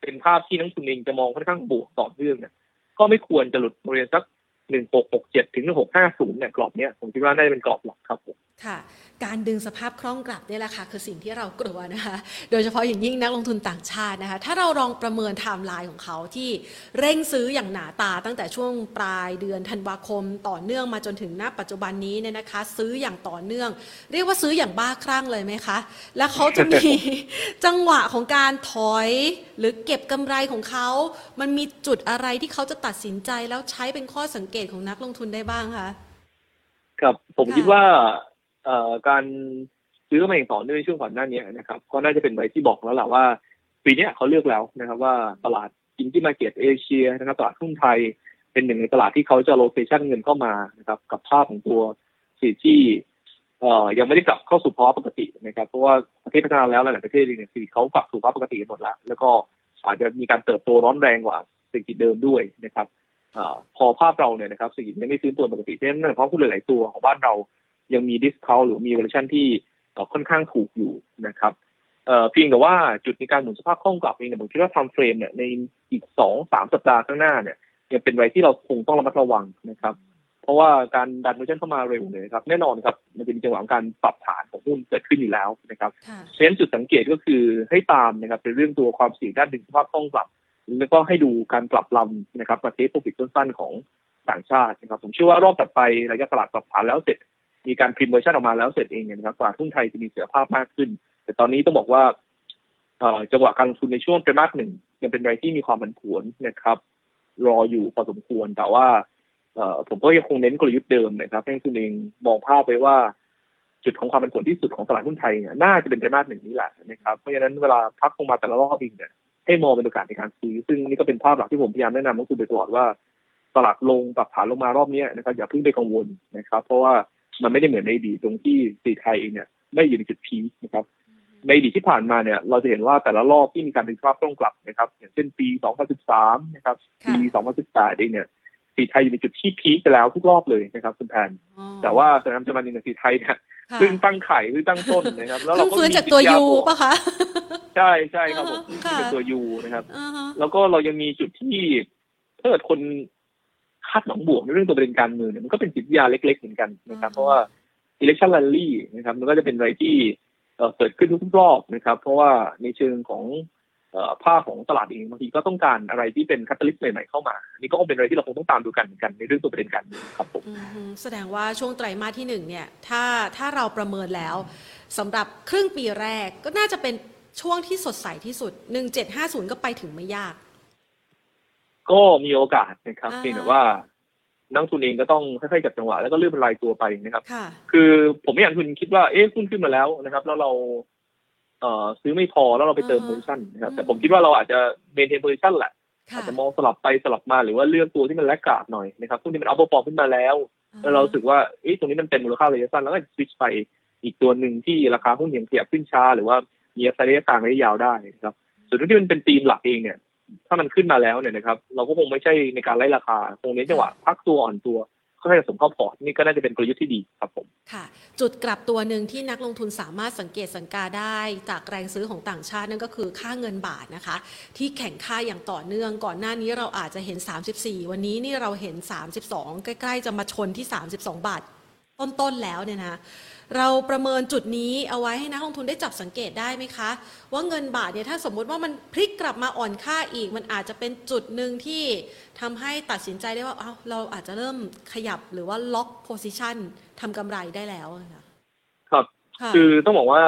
เป็นภาพที่นักลงทุนเองจะมองค่อนข้างบวกต่อเนื่องเนี่ย ก็ไม่ควรจะหลุดบริเวณสักหนึ่งหกหกเจ็ดถึงหนึ่งหกห้าศูนย์เนี่ยกรอบเนี้ยผมคิดว่าน่าจะเป็นกรอบหลักครับผม ค่ะ การดึงสภาพคล่องกลับเนี่ยแหละค่ะคือสิ่งที่เรากลัวนะคะ โดยเฉพาะอย่างยิ่งนักลงทุนต่างชาตินะคะ ถ้าเราลองประเมินไทม์ไลน์ของเขาที่เร่งซื้ออย่างหนาตาตั้งแต่ช่วงปลายเดือนธันวาคม ต่อเนื่องมาจนถึงณปัจจุบันนี้เนี่ยนะคะ ซื้ออย่างต่อเนื่อง เรียกว่าซื้ออย่างบ้าคลั่งเลยไหมคะ แล้วเขาจะมีจังหวะของการถอยหรือเก็บกำไรของเขา มันมีจุดอะไรที่เขาจะตัดสินใจแล้วใช้เป็นข้อสังเกตของนักลงทุนได้บ้างคะครับผมคิดว่า การซื้อมาอย่างต่อเนื่องในช่วงก่อนหน้านี้นะครับก็น่าจะเป็นไว้ที่บอกแล้วแหละว่า ปีนี้เขาเลือกแล้วนะครับว่าตลาด emerging market เอเชียนะครับตลาดหุ้นไทยเป็นหนึ่งในตลาดที่เขาจะ allocation เงินเข้ามานะครับกับภาพของตัวเศรษฐกิจที่เอ่อยังไม่ได้กลับเข้าสู่ภาวะปกตินะครับ เพราะว่าประเทศพัฒนาแล้วหลายประเทศเองเนี่ยเศรษฐกิจเขากลับสู่ภาวะปกติหมดแล้ว แล้วก็อาจจะมีการเติบโตร้อนแรงกว่าเศรษฐกิจเดิมด้วยนะครับอพอภาพเราเนี่ยนะครับเศรษฐกิจยังไม่ฟื้นตัวปกติเพราะฉะนั้นเพราะหุ้นหลาย ๆ ตัวของบ้านเรา ยังมี discount หรือมี valuation ที่เอ่อค่อนข้างถูกอยู่นะครับเอ่อเพียงแต่ว่าจุดในการหมุนสภาพคล่องกลับเองเนี่ยผมคิดว่า time frame เนี่ยในอีกสองสามสัปดาห์ข้างหน้าเนี่ยยังเป็นไว้ที่เราคงต้องระมัดระวังนะครับ เพราะว่าการดันเวอร์ชันเข้ามาเร็วเนี่ยนะครับ แน่นอนครับ มันจะมีจังหวะของการปรับฐานของหุ้นเกิดขึ้นอยู่แล้วนะครับค่ะเพราะฉะนั้นจุดสังเกตก็คือให้ตามนะครับเป็นเรื่องตัวความเสี่ยงด้านดึงสภาพคล่องกลับ แล้วก็ให้ดูการปรับลำนะครับประเภท take profit สั้นๆของต่างชาตินะครับผมเชื่อว่ารอบถัดไประยะตลาดปรับฐานแล้วเสร็จ มีการ trim valuation ออกมาแล้วเสร็จเองเนี่ยนะครับตลาดหุ้นไทยจะมีเสถียรภาพมากขึ้น แต่ตอนนี้ต้องบอกว่าจังหวะการลงทุนในช่วงไตรมาสหนึ่งยังเป็นอะไรที่มีความผันผวนนะครับ รออยู่พอสมควรแต่ว่าผมก็ยังคงเน้นกลยุทธ์เดิมนะครับให้คุณเองมองภาพไปว่า จุดของความเป็นผลที่สุดของตลาดหุ้นไทยเนี่ยน่าจะเป็นไตรมาสหนึ่งนี้แหละนะครับเพราะฉะนั้นเวลาพักลงมาแต่ละรอบเองเนี่ยให้มองเป็นโอกาสในการซื้อ ซึ่งนี่ก็เป็นภาพหลักที่ผมพยายามแนะนำนักลงทุนไปตลอดว่า ตลาดลงปรับฐานลงมารอบนี้นะครับอย่าเพิ่งไปกังวลนะครับ เพราะว่า มันไม่ได้เหมือนในอดีตตรงที่สีไทยเองเนี่ยไม่อยู่ในจุดพีคนะครับในอดีตที่ผ่านมาเนี่ยเราจะเห็นว่าแต่ละรอบที่มีการดึงภาพต้องกลับนะครับ อย่างเช่นปี 2013 นะครับค่ะปี 2018เองเนี่ยสีไทยอยู่ในจุดที่พีคไปแล้วทุกรอบเลยนะครับคุณแพนอ๋อแต่ว่าสถานการณ์ในสีไทยเนี่ยค่ะเพิ่งตั้งไข่เพิ่งตั้งต้นนะครับ แล้วเพิ่เรางก็ฟื้นมีจากตัววิทยูบวกปะคะใช่ใช่ครับผมอ่าฮะจากค่ะตัวยูนะครับอ่าฮะแล้วก็เรายังมีจุดที่ถ้าเกิดคน คาดหวังบวกในเรื่องตัวประเด็นการเมืองเนี่ยมันก็เป็นจิตวิทยาเล็กๆเหมือนกันนะครับ เพราะว่า election rally นะครับ มันก็จะเป็นอะไรที่เกิดขึ้นทุกรอบนะครับ เพราะว่าในเชิงของภาพของตลาดเองบางทีก็ต้องการอะไรที่เป็น catalyst ใหม่ๆเข้ามานนี่ก็คงเป็นอะไรที่เราคงต้องตามดูกันเหมือนกันในเรื่องตัวประเด็นการเมืองครับผมแสดงว่าช่วงไตรมาสที่หนึ่งเนี่ย ถ้าถ้าเราประเมินแล้วสำหรับครึ่งปีแรกก็น่าจะเป็นช่วงที่สดใสที่สุด 1750 ก็ไปถึงไม่ยาก ก็มีโอกาสนะครับอ่าเพียงแต่ว่านักลงทุนเองก็ต้องค่อยๆจับจังหวะแล้วก็เลือกเป็นรายตัวไปนะครับค่ะคือผมไม่อยากให้คุณคิดว่าเอ๊ะหุ้นขึ้นมาแล้วนะครับ แล้วเราเอ่อซื้อไม่พอแล้วเราไปเติมอ่า position นะครับอืมแต่ผมคิดว่าเราอาจจะ maintain position แหละอาค่ะจจะมองสลับไปสลับมาหรือว่าเลือกตัวที่มัน laggard หน่อยนะครับหุ้นที่มัน outperform ขึ้นมาแล้วแล้วเรารู้สึกว่าเอ๊ะตรงนี้มันเป็นมูลค่าระยะสั้นแล้วก็สวิตชไปอีกตัวหนึ่งที่ราคาหุ้นยังขยับขึ้นช้า หรือว่ามีอัพไซด์ระยะกลางระยะยาวได้นะครับส่วนที่มันเป็นธีมหลักเองเนี่ย ถ้ามันขึ้นมาแล้วเนี่ยนะครับ เราก็คงไม่ใช่ในการไล่ราคาคงเน้จังหวะพักตัวอ่อนตัวค่อยๆสมเข้าพอร์ตนี่ก็น่าจะเป็นกลยุทธ์ที่ดีครับผมค่ะ จุดกลับตัวหนึ่งที่นักลงทุนสามารถสังเกตสังกาได้ จากแรงซื้อของต่างชาตินั่นก็คือค่าเงินบาทนะคะ ที่แข่งค่าอย่างต่อเนื่องก่อนหน้านี้เราอาจจะเห็น 34 วันนี้นี่เราเห็น 32 ใกล้ ๆ จะมาชนที่ 32 บาทต้นๆแล้วเนี่ยนะ เราประเมินจุดนี้เอาไว้ให้นักลงทุนได้จับสังเกตได้ไหมคะ ว่าเงินบาทเนี่ยถ้าสมมุติว่ามันพลิกกลับมาอ่อนค่าอีก มันอาจจะเป็นจุดหนึ่งที่ทำให้ตัดสินใจได้ว่าเอ้าเราอาจจะเริ่มขยับหรือว่าล็อกโพซิชันทำกำไรได้แล้วอะค่ะครับค่ะคือต้องบอกว่า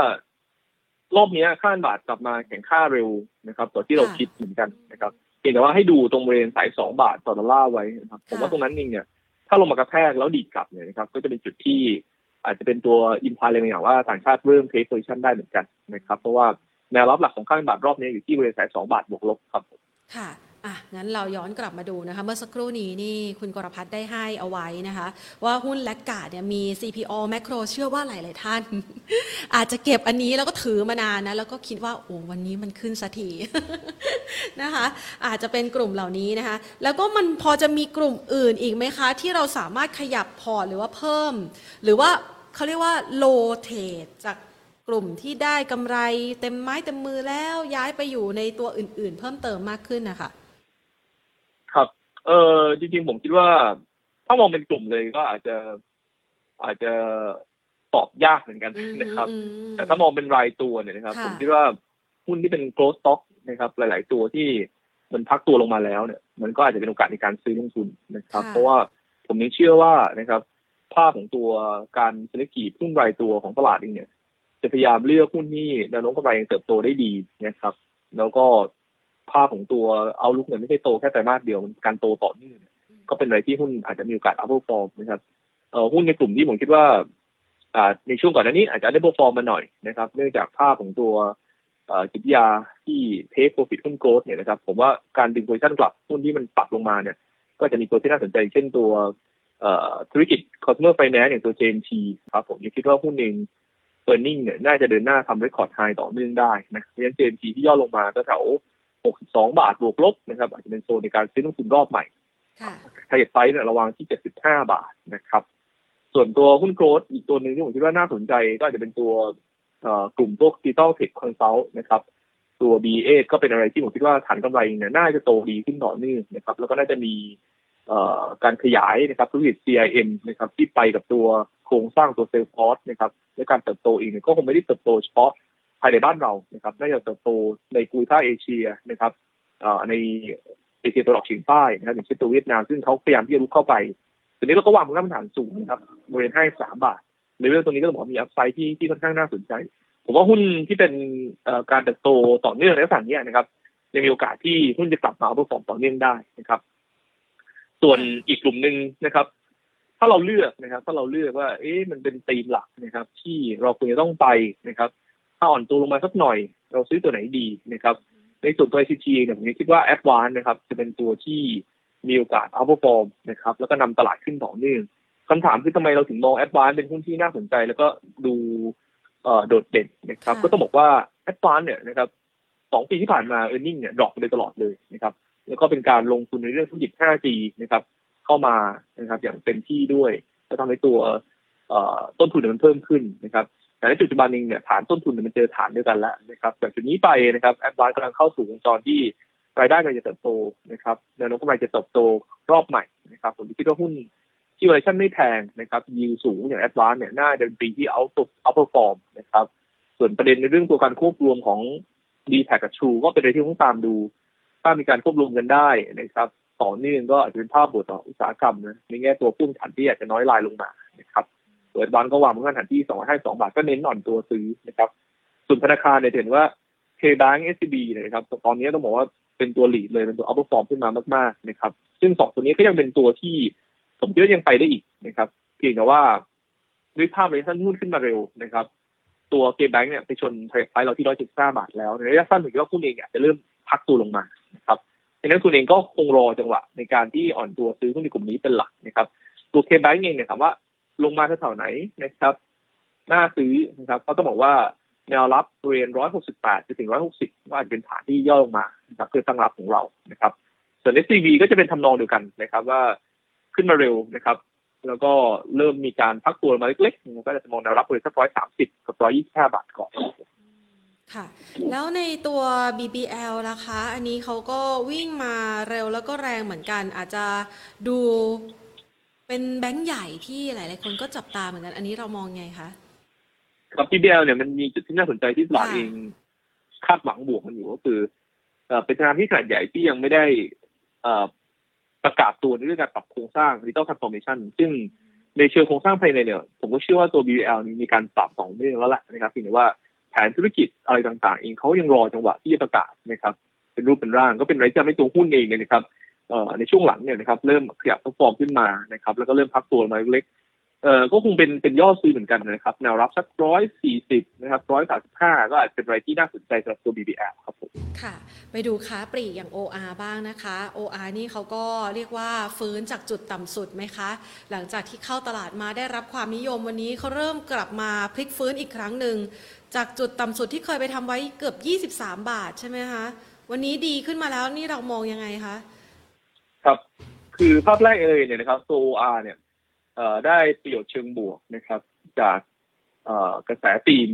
รอบเนี้ยค่าเงินบาทกลับมาแข็งค่าเร็วนะครับกว่าที่เราค่ะคิดเหมือนกันนะครับเพียงแต่ว่าให้ดูตรงบริเวณสายสองบาทต่อดอลลาร์ไว้นะครับผมค่ะว่าตรงนั้นเองเนี่ยถ้าลงมากระแทกแล้วดีดกลับเนี่ยนะครับ ก็จะเป็นจุดที่ อาจจะเป็นตัวอิมพายเลยอย่างว่าต่างชาติเริ่มเทคโพซิชันได้เหมือนกันนะครับ เพราะว่าแนวรับหลักของค่าเงินบาทรอบนี้อยู่ที่บริเวณสายสองบาทบวกลบครับค่ะ อะงั้นเราย้อนกลับมาดูนะคะ เมื่อสักครู่นี้นี่คุณกรพัฒน์ได้ให้เอาไว้นะคะ ว่าหุ้นแลกกาดเนี่ยมี CPO แมคโรเชื่อว่าหลาย ๆ ท่าน อาจจะเก็บอันนี้แล้วก็ถือมานานนะ แล้วก็คิดว่า โอ้วันนี้มันขึ้นสักทีนะคะ อาจจะเป็นกลุ่มเหล่านี้นะคะ แล้วก็มันพอจะมีกลุ่มอื่นอีกไหมคะ ที่เราสามารถขยับพอร์ตหรือว่าเพิ่ม หรือว่าเขาเรียกว่าโลเทดจากกลุ่มที่ได้กำไรเต็มไม้เต็มมือแล้วย้ายไปอยู่ในตัวอื่น ๆ เพิ่มเติมมากขึ้นนะคะ เออจริงๆผมคิดว่า ถ้ามองเป็นกลุ่มเลยก็อาจจะ อาจจะตอบยากเหมือนกันนะครับอืมแต่ถ้ามองเป็นรายตัวเนี่ยนะครับค่ะผมคิดว่าหุ้นที่เป็น growth stock นะครับ หลาย ๆ ตัวที่มันพักตัวลงมาแล้วเนี่ย มันก็อาจจะเป็นโอกาสในการซื้อลงทุนนะครับ เพราะว่าผมยังเชื่อว่านะครับ ภาพของตัวการเศรษฐกิจหุ้นรายตัวของตลาดเองเนี่ย จะพยายามเลือกหุ้นที่แนวโน้มกำไรยังเติบโตได้ดีนะครับ แล้วก็ ภาพของตัวเอาลุกเนี่ยไม่ใช่โตแค่ไตรมาสเดียวมันการโตต่อเนื่องเนี่ยก็เป็นอะไรที่หุ้นอาจจะมีโอกาส upper form นะครับเอ่อหุ้นในกลุ่มที่ผมคิดว่าอ่าในช่วงก่อนหน้านี้อาจจะได้ perform มาหน่อยนะครับ เนื่องจากภาพของตัวเอ่อจิตวิทยาที่ take profit หุ้น growth เนี่ยนะครับ ผมว่าการดึง position กลับหุ้นที่มันปรับลงมาเนี่ย ก็จะมีตัวที่น่าสนใจเช่นตัวเอ่อธุรกิจ consumer finance อย่างตัว JMT ครับผมยังคิดว่าหุ้นเอง earning เนี่ยน่าจะเดินหน้าทำ record high ต่อเนื่องได้นะเพราะฉะนั้น JMT ที่ย่อลงมาก็แถว 62 บาทบวกลบนะครับ อาจจะเป็นโซนในการซื้อลงทุนรอบใหม่ค่ะ target price เนี่ยระวังที่ 75 บาทนะครับ ส่วนตัวหุ้น growth อีกตัวหนึ่งที่ผมคิดว่าน่าสนใจก็อาจจะเป็นตัวเอ่อกลุ่มพวก digital tech consult นะครับตัว BE8 ก็เป็นอะไรที่ผมคิดว่าฐานกำไรเนี่ยน่าจะโตดีขึ้นต่อเนื่องนะครับ แล้วก็น่าจะมีเอ่อการขยายนะครับธุรกิจ CRM นะครับที่ไปกับตัวโครงสร้างตัว Salesforce นะครับและการเติบโตเองเนี่ยก็คงไม่ได้เติบโตเฉพาะ ภายในบ้านเรานะครับน่าจะเติบโตในภูมิภาคเอเชียนะครับในเอเชียตะวันออกเฉียงใต้นะครับอย่างเช่นตัวเวียดนามซึ่งเขาพยายามที่จะรุกเข้าไปทีนี้เราก็วางพื้นฐานสูงนะครับบริเวณให้สามบาทเลเวลตัวนี้ก็ต้องบอกมี upside ที่ที่ค่อนข้างน่าสนใจ ผมว่าหุ้นที่เป็นการเติบโตต่อเนื่องในลักษณะนี้นะครับยังมีโอกาสที่หุ้นจะกลับมา outperform ต่อเนื่องได้นะครับ ส่วนอีกกลุ่มหนึ่งนะครับ ถ้าเราเลือกนะครับ ถ้าเราเลือกว่า เอ๊ะมันเป็นธีมหลักนะครับ ที่เราควรจะต้องไปนะครับ อ่อนตัวลงมาสักหน่อย เราซื้อตัวไหนดีนะครับ ในส่วนตัว ICT เนี่ยผมคิดว่า Advance นะครับ จะเป็นตัวที่มีโอกาส outperform นะครับ แล้วก็นำตลาดขึ้นต่อเนื่องคำถามคือทำไมเราถึงมอง Advance เป็นหุ้นที่น่าสนใจ แล้วก็ดูเอ่อโดดเด่นนะครับค่ะก็ต้องบอกว่า Advance เนี่ยนะครับสองปีที่ผ่านมา e a r n i n g เนี่ยดรอปไปโดยตลอดเลยนะครับ แล้วก็เป็นการลงทุนในเรื่องธุรกิจ 5G นะครับ เข้ามานะครับ อย่างเต็มที่ด้วย ก็ทำให้ตัวเอ่อต้นทุนเนี่ยมันเพิ่มขึ้นนะครับ แต่ในปัจจุบันเองเนี่ยฐานต้นทุนเนี่ยมันเจอฐานเดียวกันแล้วนะครับจากจุดนี้ไปนะครับแอดวานกำลังเข้าสู่วงจรที่รายได้กำลังจะเติบโตนะครับแนวโน้มกำไรจะเติบโตรอบใหม่นะครับผมคิดว่าหุ้นที่ valuation ไม่แพงนะครับยิวสูงอย่างแอดวานเนี่ยน่าจะเป็นปีที่ out outperform นะครับส่วนประเด็นในเรื่องตัวการควบรวมของ d t แทกับ True ก็เป็นอะไรที่ต้องตามดู ถ้ามีการควบรวมกันได้นะครับต่อเนื่องก็อาจจะเป็นภาพบวกต่ออุตสาหกรรมนะในแง่ตัวหุ้นฐานที่อาจจะน้อยลายลงมานะครับ เปิดบอลก็วางพื้นฐานที่252บาทก็เน้นอ่อนตัวซื้อนะครับ ส่วนธนาคารเนี่ยเห็นว่า K-Bank SCB เนี่ยนะครับตอนนี้ต้องบอกว่าเป็นตัวหลีดเลยเป็นตัว outperform ขึ้นมามากๆนะครับ ซึ่งสองตัวนี้ก็ยังเป็นตัวที่ผมคิดว่ายังไปได้อีกนะครับเพียงแต่ว่าด้วยภาพระยะสั้นหุ้นขึ้นมาเร็วนะครับ ตัว K-Bank เนี่ยไปชนเทรดไพเราที่175บาทแล้วในระยะสั้นผมคิดว่าหุ้นเองเนี่ยจะเริ่มพักตัวลงมานะครับดังนั้นคุณเองก็คงรอจังหวะในการที่อ่อนตัวซื้อหุ้นในกลุ่มนี้เป็นหลักนะครับตัว K-Bank เองเนี่ยถามว่า ลงมาแถวไหนนะครับน่าซื้อนะครับก็ต้องบอกว่าแนวรับบริเวณ168ถึง 160ก็อาจจะเป็นฐานที่ย่อลงมานะครับเพื่อตั้งรับของเรานะครับ ส่วน SCV ก็จะเป็นทำนองเดียวกันนะครับ ว่าขึ้นมาเร็วนะครับ แล้วก็เริ่มมีการพักตัวมาเล็กๆก็จะมองแนวรับบริเวณสัก130กับ125บาทก่อนค่ะ แล้วในตัว BBL ล่ะคะ อันนี้เขาก็วิ่งมาเร็วแล้วก็แรงเหมือนกัน อาจจะดู เป็นแบงก์ใหญ่ที่หลาย ๆ คนก็จับตาเหมือนกัน อันนี้เรามองไงคะกับ PBL เนี่ยมันมีจุดที่น่าสนใจที่ตลาดค่ะเองคาดหวังบวกมันอยู่ก็คือเอ่อเป็นธนาคารที่ขนาดใหญ่ที่ยังไม่ได้เอ่อประกาศตัวในเรื่องการปรับโครงสร้าง digital transformation ซึ่งในเชิงโครงสร้างภายในเนี่ย ผมก็เชื่อว่าตัว BBL นี้มีการปรับสองเรื่องแล้วแหละนะครับเพียงแต่ว่าแผนธุรกิจอะไรต่าง ๆ เองเขายังรอจังหวะที่จะประกาศนะครับ เป็นรูปเป็นร่างก็เป็นอะไรที่ทำให้ตัวหุ้นเองเนี่ยนะครับเอ่อ ในช่วงหลังเนี่ยนะครับเริ่มขยับตัวฟอร์มขึ้นมานะครับ แล้วก็เริ่มพักตัวมาเล็กๆเอ่อก็คงเป็นเป็นย่อซื้อเหมือนกันนะครับ แนวรับสักร้อยสี่สิบนะครับร้อยสามสิบห้าก็อาจจะเป็นอะไรที่น่าสนใจสำหรับตัว BBL ครับผมค่ะ ไปดูค้าปลีกอย่าง OR บ้างนะคะ OR นี่เขาก็เรียกว่าฟื้นจากจุดต่ำสุดไหมคะ หลังจากที่เข้าตลาดมาได้รับความนิยมวันนี้เขาเริ่มกลับมาพลิกฟื้นอีกครั้งหนึ่ง จากจุดต่ำสุดที่เคยไปทำไว้เกือบ 23 บาทใช่ไหมคะ วันนี้ดีขึ้นมาแล้วนี่เรามองยังไงคะ ครับ คือภาพแรกเลยเนี่ยนะครับตัว OR เนี่ยเอ่อได้ประโยชน์เชิงบวกนะครับ จากเอ่อกระแสตีม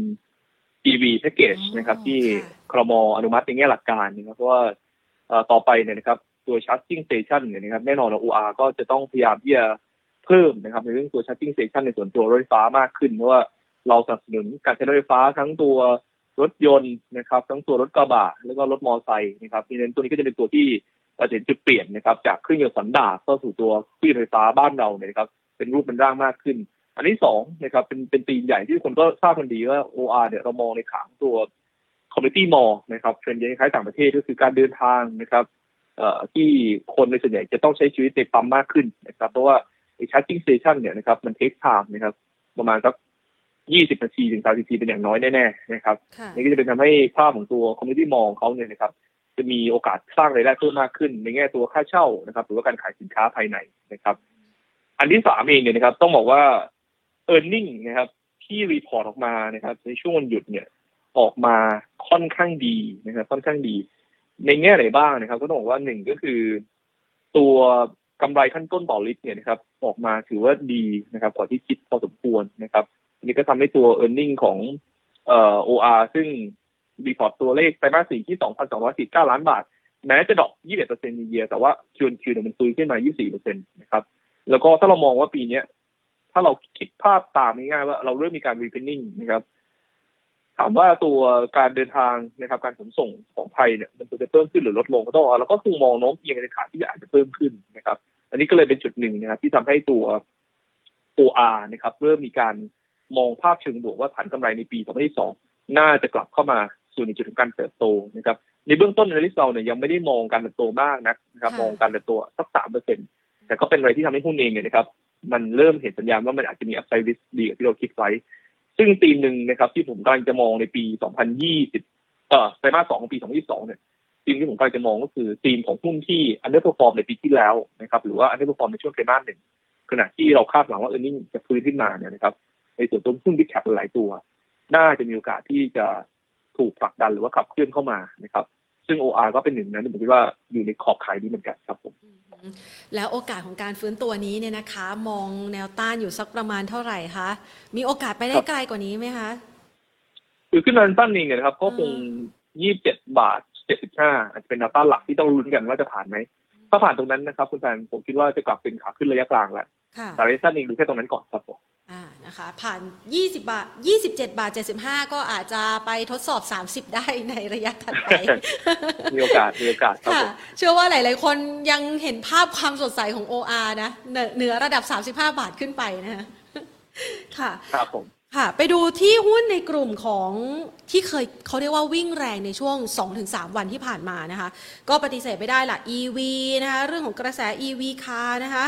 EV package อ๋อนะครับ ที่ค่ะครมอนุมัติในแง่หลักการนะครับเพราะว่าเอ่อต่อไปเนี่ยนะครับตัว charging station เนี่ยนะครับแน่นอนว่า OR ก็จะต้องพยายามที่จะเพิ่มนะครับ ในเรื่องตัว charging station ในส่วนตัวรถไฟฟ้ามากขึ้นเพราะว่าเราสนับสนุนการใช้รถไฟฟ้าทั้งตัวรถยนต์นะครับ ทั้งตัวรถกระบะแล้วก็รถมอเตอร์ไซค์นะครับดังนั้นตัวนี้ก็จะเป็นตัวที่ เราจะเห็นจุดเปลี่ยนนะครับจากเครื่องยนต์สันดาปเข้าสู่ตัวเครื่องยนต์ไฟฟ้าบ้านเราเนี่ยนะครับเป็นรูปเป็นร่างมากขึ้น อันที่สองนะครับเป็นเป็นตีมใหญ่ที่คนก็ทราบกันดีว่า OR เนี่ยเรามองในขางตัว community mall นะครับเทรนด์คล้ายๆต่างประเทศก็คือการเดินทางนะครับเอ่อที่คนในส่วนใหญ่จะต้องใช้ชีวิตในปั๊มมากขึ้นนะครับเพราะว่าไอ้ charging station เนี่ยนะครับมัน take time นะครับประมาณสักยี่สิบนาทีถึงสามสิบนาทีเป็นอย่างน้อยแน่ๆนะครับค่ะนี่ก็จะเป็นทำให้ภาพของตัว community mall ของเขาเนี่ยนะครับ จะมีโอกาสสร้างรายได้เพิ่มมากขึ้น ในแง่ตัวค่าเช่านะครับ หรือว่าการขายสินค้าภายในนะครับ อันที่สามเองเนี่ยนะครับ ต้องบอกว่า e a r n i n g นะครับ ที่รีพอร์ตออกมานะครับ ในช่วงวันหยุดเนี่ยออกมาค่อนข้างดีนะครับ ค่อนข้างดี ในแง่ไหนบ้างนะครับ ก็ต้องบอกว่าหนึ่งก็คือ ตัวกำไรขั้นต้นต่อลิตรเนี่ยนะครับ ออกมาถือว่าดีนะครับ กว่าที่คิดพอสมควรนะครับนนี้ก็ทำให้ตัว e a r n i n g ของเอ่อ OR ซึ่ง report ตัวเลขไตรมาสสี่ที่ 2,249 ล้านบาท แม้จะ drop 21เปอร์เซ็นต์ YoY แต่ว่า QoQ เนี่ยมัน surge ขึ้นมา 24เปอร์เซ็นต์นะครับ แล้วก็ถ้าเรามองว่าปีเนี้ยถ้าเราคิดภาพตามง่ายๆว่าเราเริ่มมีการ reopening นะครับ ถามว่าตัวการเดินทางนะครับ การขนส่งของไทยเนี่ยมันจะเพิ่มขึ้นหรือลดลงก็ต้องบอกว่าเราก็คงมองโน้มเอียงในขาที่อาจจะเพิ่มขึ้นนะครับ อันนี้ก็เลยเป็นจุดหนึ่งนะครับที่ทำให้ตัว OR นะครับ เริ่มมีการมองภาพเชิงบวกว่าฐานกำไรในปี 2022 น่าจะกลับเข้ามา สู่ในจุดของการเติบโตนะครับในเบื้องต้นในลิสเราเนี่ยยังไม่ได้มองการเติบโตมากนักนะครับค่ะมองการเติบโตสักสามเปอร์เซ็นแต่ก็เป็นอะไรที่ทำให้หุ้นเองเนี่ยนะครับ มันเริ่มเห็นสัญญาณว่ามันอาจจะมีอัพไซด์ริสดีกว่าที่เราคิดไว้ ซึ่งธีมหนึ่งนะครับ ที่ผมกำลังจะมองในปี 2020 เอ่อไตรมาสสองของปี 2022 เนี่ยธีมที่ผมกำลังจะมองก็คือธีมของหุ้นที่ underperform ในปีที่แล้วนะครับ หรือว่า underperform ในช่วงไตรมาสหนึ่งขณะที่เราคาดหวังว่า earning จะฟื้นขึ้นมาเนี่ยนะครับ ในส่วนตัวหุ้น big cap หลายตัว น่าจะมีโอกาสที่จะ ถูกผลักดันหรือว่าขับเคลื่อนเข้ามานะครับ ซึ่ง OR ก็เป็นหนึ่งนั้นผมคิดว่าอยู่ในขอบขายนี้เหมือนกันครับผมแล้วโอกาสของการฟื้นตัวนี้เนี่ยนะคะ มองแนวต้านอยู่สักประมาณเท่าไหร่คะมีโอกาสไปได้ครับไกลกว่านี้ไหมคะคือขึ้นมาตั้นเองเนี่ยนะครับ ก็คงอืมยี่สิบเจ็ดบาทเจ็ดสิบห้าอาจจะเป็นแนวต้านหลักที่ต้องลุ้นกันว่าจะผ่านไหมถ้าผ่านตรงนั้นนะครับ คุณแฟนผมคิดว่าจะกลับเป็นขาขึ้นระยะกลางแล้วค่ะแต่ระยะสั้นเองดูแค่ตรงนั้นก่อนครับผมอ่า นะคะผ่าน 20 บาท 27 บาท 75 ก็อาจจะไปทดสอบ 30 ได้ในระยะถัดไป มีโอกาส มีโอกาสครับค่ะผมเชื่อว่าหลาย ๆ คนยังเห็นภาพความสดใสของ OR นะ เหนือเหนือระดับ 35 บาทขึ้นไปนะคะค่ะ ครับผม ค่ะ ไปดูที่หุ้นในกลุ่มของที่เคยเขาเรียกว่าวิ่งแรงในช่วง 2-3 วันที่ผ่านมานะคะ ก็ปฏิเสธไม่ได้ละ EV นะคะ เรื่องของกระแส EV คาร์นะคะ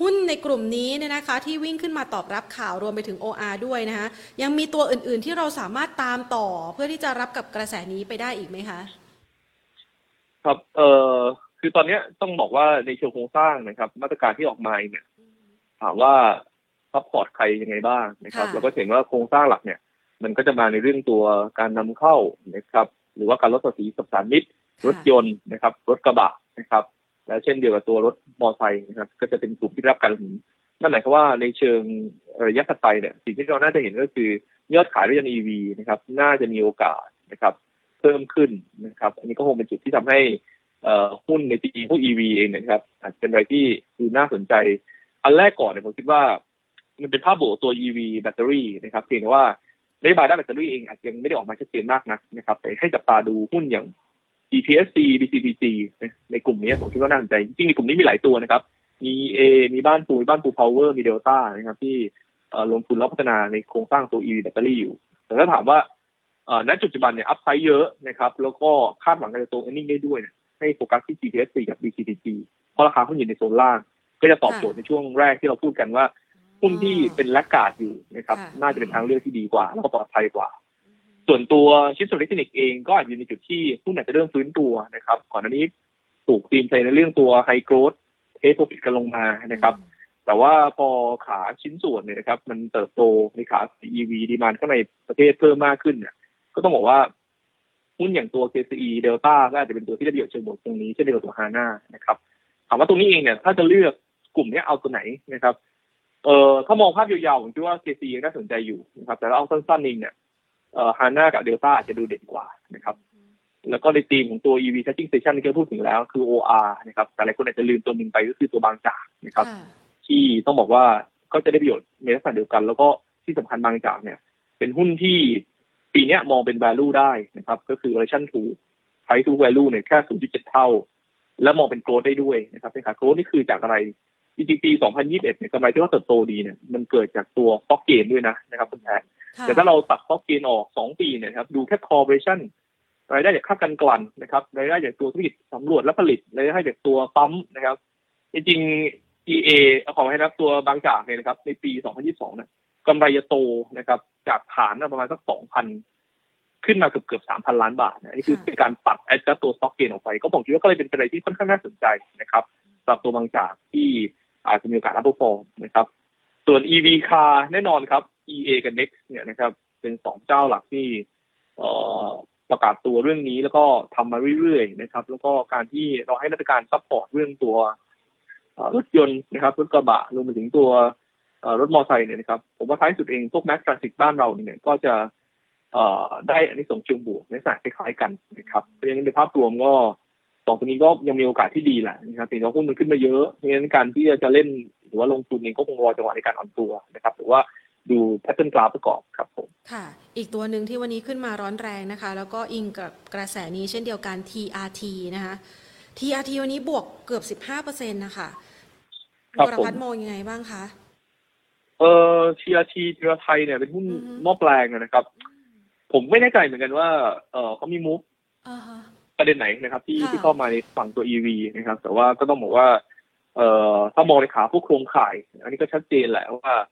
หุ้นในกลุ่มนี้เนี่ยนะคะที่วิ่งขึ้นมาตอบรับข่าวรวมไปถึง OR ด้วยนะคะยังมีตัวอื่นๆที่เราสามารถตามต่อเพื่อที่จะรับกับกระแสนี้ไปได้อีกไหมคะ ครับเอ่อคือตอนเนี้ยต้องบอกว่าในเชิงโครงสร้างนะครับ มาตรการที่ออกมาเนี่ยถามว่า support ใครยังไงบ้างนะครับค่ะเราก็เห็นว่าโครงสร้างหลักเนี่ย มันก็จะมาในเรื่องตัวการนำเข้านะครับ หรือว่าการลดภาษีสรรพสามิตรถยนต์นะครับ รถกระบะนะครับ และเช่นเดียวกับตัวรถมอเตอร์ไซค์นะครับก็จะเป็นกลุ่มที่รับการสนับสนุนนั่นหมายความว่าในเชิงระยะถัดไปเนี่ยสิ่งที่เราน่าจะเห็นก็คือยอดขายรถยนต์ EV นะครับ น่าจะมีโอกาสนะครับ เพิ่มขึ้นนะครับ อันนี้ก็คงเป็นจุดที่ทำให้หุ้นในปีพวก EV เองนยนะครับอาจจะเป็นอะไรที่ดูน่าสนใจ อันแรกก่อนเนี่ยผมคิดว่า มันเป็นภาพบวกตัว EV แบตเตอรี่นะครับเพียงแต่ว่านโยบายด้านแบตเตอรี่เองอาจจะยังไม่ได้ออกมาชัดเจนมากนักนะครับแต่ให้จับตาดูหุ้นอย่าง GPSC BCPG ในกลุ่มนี้ผมคิดว่าน่าสนใจ จริงๆในกลุ่มนี้มีหลายตัวนะครับ มี EA มีบ้านปูมีบ้านปูพาวเวอร์มีเดลต้านะครับ ที่ลงทุนแล้วพัฒนาในโครงสร้างตัว EV แบตเตอรี่อยู่ แต่ถ้าถามว่าณจุดปัจจุบันเนี่ย upside เยอะนะครับ แล้วก็คาดหวังการจะโต earning ได้ด้วยเนี่ยให้โฟกัสที่ GPSC กับ BCPG เพราะราคาหุ้นอยู่ในโซนล่าง ก็จะตอบโจทย์ในช่วงแรกที่เราพูดกันว่าหุ้นที่เป็น laggard อยู่นะครับ น่าจะเป็นทางเลือกที่ดีกว่า แล้วก็ปลอดภัยกว่า ส่วนตัวชิ้นส่วนอิเล็กทรอนิกส์เองก็อาจจะอยู่ในจุดที่หุ้นอาจจะเริ่มฟื้นตัวนะครับ ก่อนหน้านี้ถูกตีมใจในเรื่องตัว high growthเทสโปรฟิตกันลงมานะครับ แต่ว่าพอขาชิ้นส่วนเนี่ยนะครับ มันเติบโตในขา EV ดีมานข้างในประเทศเพิ่มมากขึ้นเนี่ย ก็ต้องบอกว่าหุ้นอย่างตัว KCE Delta ก็อาจจะเป็นตัวที่ได้ประโยชน์เชิงบวกตรงนี้เช่นเดียวกับตัวฮาน่านะครับถามว่าตรงนี้เองเนี่ยถ้าจะเลือกกลุ่มนี้เอาตัวไหนนะครับ เอ่อถ้ามองภาพยาวๆผมคิดว่า KCE น่าสนใจอยู่นะครับ แต่ถ้าเอาสั้นๆเองเนี่ย ฮาน่ากับเดลต้าอาจจะดูเด่นกว่านะครับ แล้วก็ในธีมของตัว EV charging station ที่เราพูดถึงแล้วคือ OR นะครับแต่หลายคนอาจจะลืมตัวหนึ่งไปก็คือตัวบางจากนะครับ ที่ต้องบอกว่าก็จะได้ประโยชน์ในลักษณะเดียวกัน แล้วก็ที่สำคัญบางจากเนี่ย เป็นหุ้นที่ปีนี้มองเป็น value ได้นะครับ ก็คือ valuation to price to value เนี่ยแค่ 0.7 เท่า แล้วมองเป็น growth ได้ด้วยนะครับเป็นขา growth นี่คือจากอะไรจริงๆปี 2021 เนี่ยกำไรที่ว่าเติบโตดีเนี่ยมันเกิดจากตัว stock gain ด้วยนะนะครับคุณแพท แต่ถ้าเราตัด stock gain ออก2ปีเนี่ยครับดูแค่ corporation รายได้จากค่ากันกลั่นนะครับรายได้จากตัวธุรกิจสำรวจและผลิตรายได้จากตัวปั๊มนะครับจริงๆ EA ขอให้นับตัวบางจากเนี่ยนะครับ ในปี 2022เนี่ยกำไรจะโตนะครับ จากฐานประมาณสัก 2,000 ขึ้นมาเกือบเกือบ3,000 ล้านบาทนะนี่คือเป็นการตัดแอดจัตัวสต็อกเกนออกไป ก็ผมคิดว่าก็เลยเป็นอะไรที่ค่อนข้างน่าสนใจนะครับสำหรับตัวบางจากที่อาจจะมีโอกาส perform นะครับ ส่วน EV car แน่นอนครับ EA กับ NEX เนี่ยนะครับเป็นสองเจ้าหลักที่ประกาศตัวเรื่องนี้แล้วก็ทำมาเรื่อยๆนะครับ แล้วก็การที่เราให้ราชการ support เรื่องตัวรถยนต์นะครับรถกระบะรวมไปถึงตัวรถมอเตอร์ไซค์เนี่ยนะครับผมว่าท้ายสุดเองพวก mass transit บ้านเราเนี่ยก็จะได้อานิสงส์เชิงบวกในสายคล้ายๆกันนะครับเพราะฉะนั้นในภาพรวมก็สองตัวนี้ก็ยังมีโอกาสที่ดีแหละนะครับแต่ว่าหุ้นมันขึ้นมาเยอะเพราะฉะนั้นการที่จะเล่นหรือว่าลงทุนเองก็คงรอจังหวะในการอ่อนตัวนะครับหรือว่า ดูแพทเทิร์นกราฟประกอบครับผมค่ะ อีกตัวหนึ่งที่วันนี้ขึ้นมาร้อนแรงนะคะ แล้วก็อิงกับกระแสนี้เช่นเดียวกัน TRT นะคะ TRT วันนี้บวกเกือบ 15%นะคะครับวรผมพัฒน์มองยังไงบ้างคะ เออ TRT ทีรไทยเนี่ยเป็นหุ้นหม้อแปลงนะครับ ผมไม่แน่ใจเหมือนกันว่า เออเขามีมูฟอ่าฮะประเด็นไหนนะครับ ที่ค่ะที่เข้ามาในฝั่งตัว EV นะครับ แต่ว่าก็ต้องบอกว่า เอ่อถ้ามองในขาผู้โครงข่าย อันนี้ก็ชัดเจนแหละว่าเอ่อ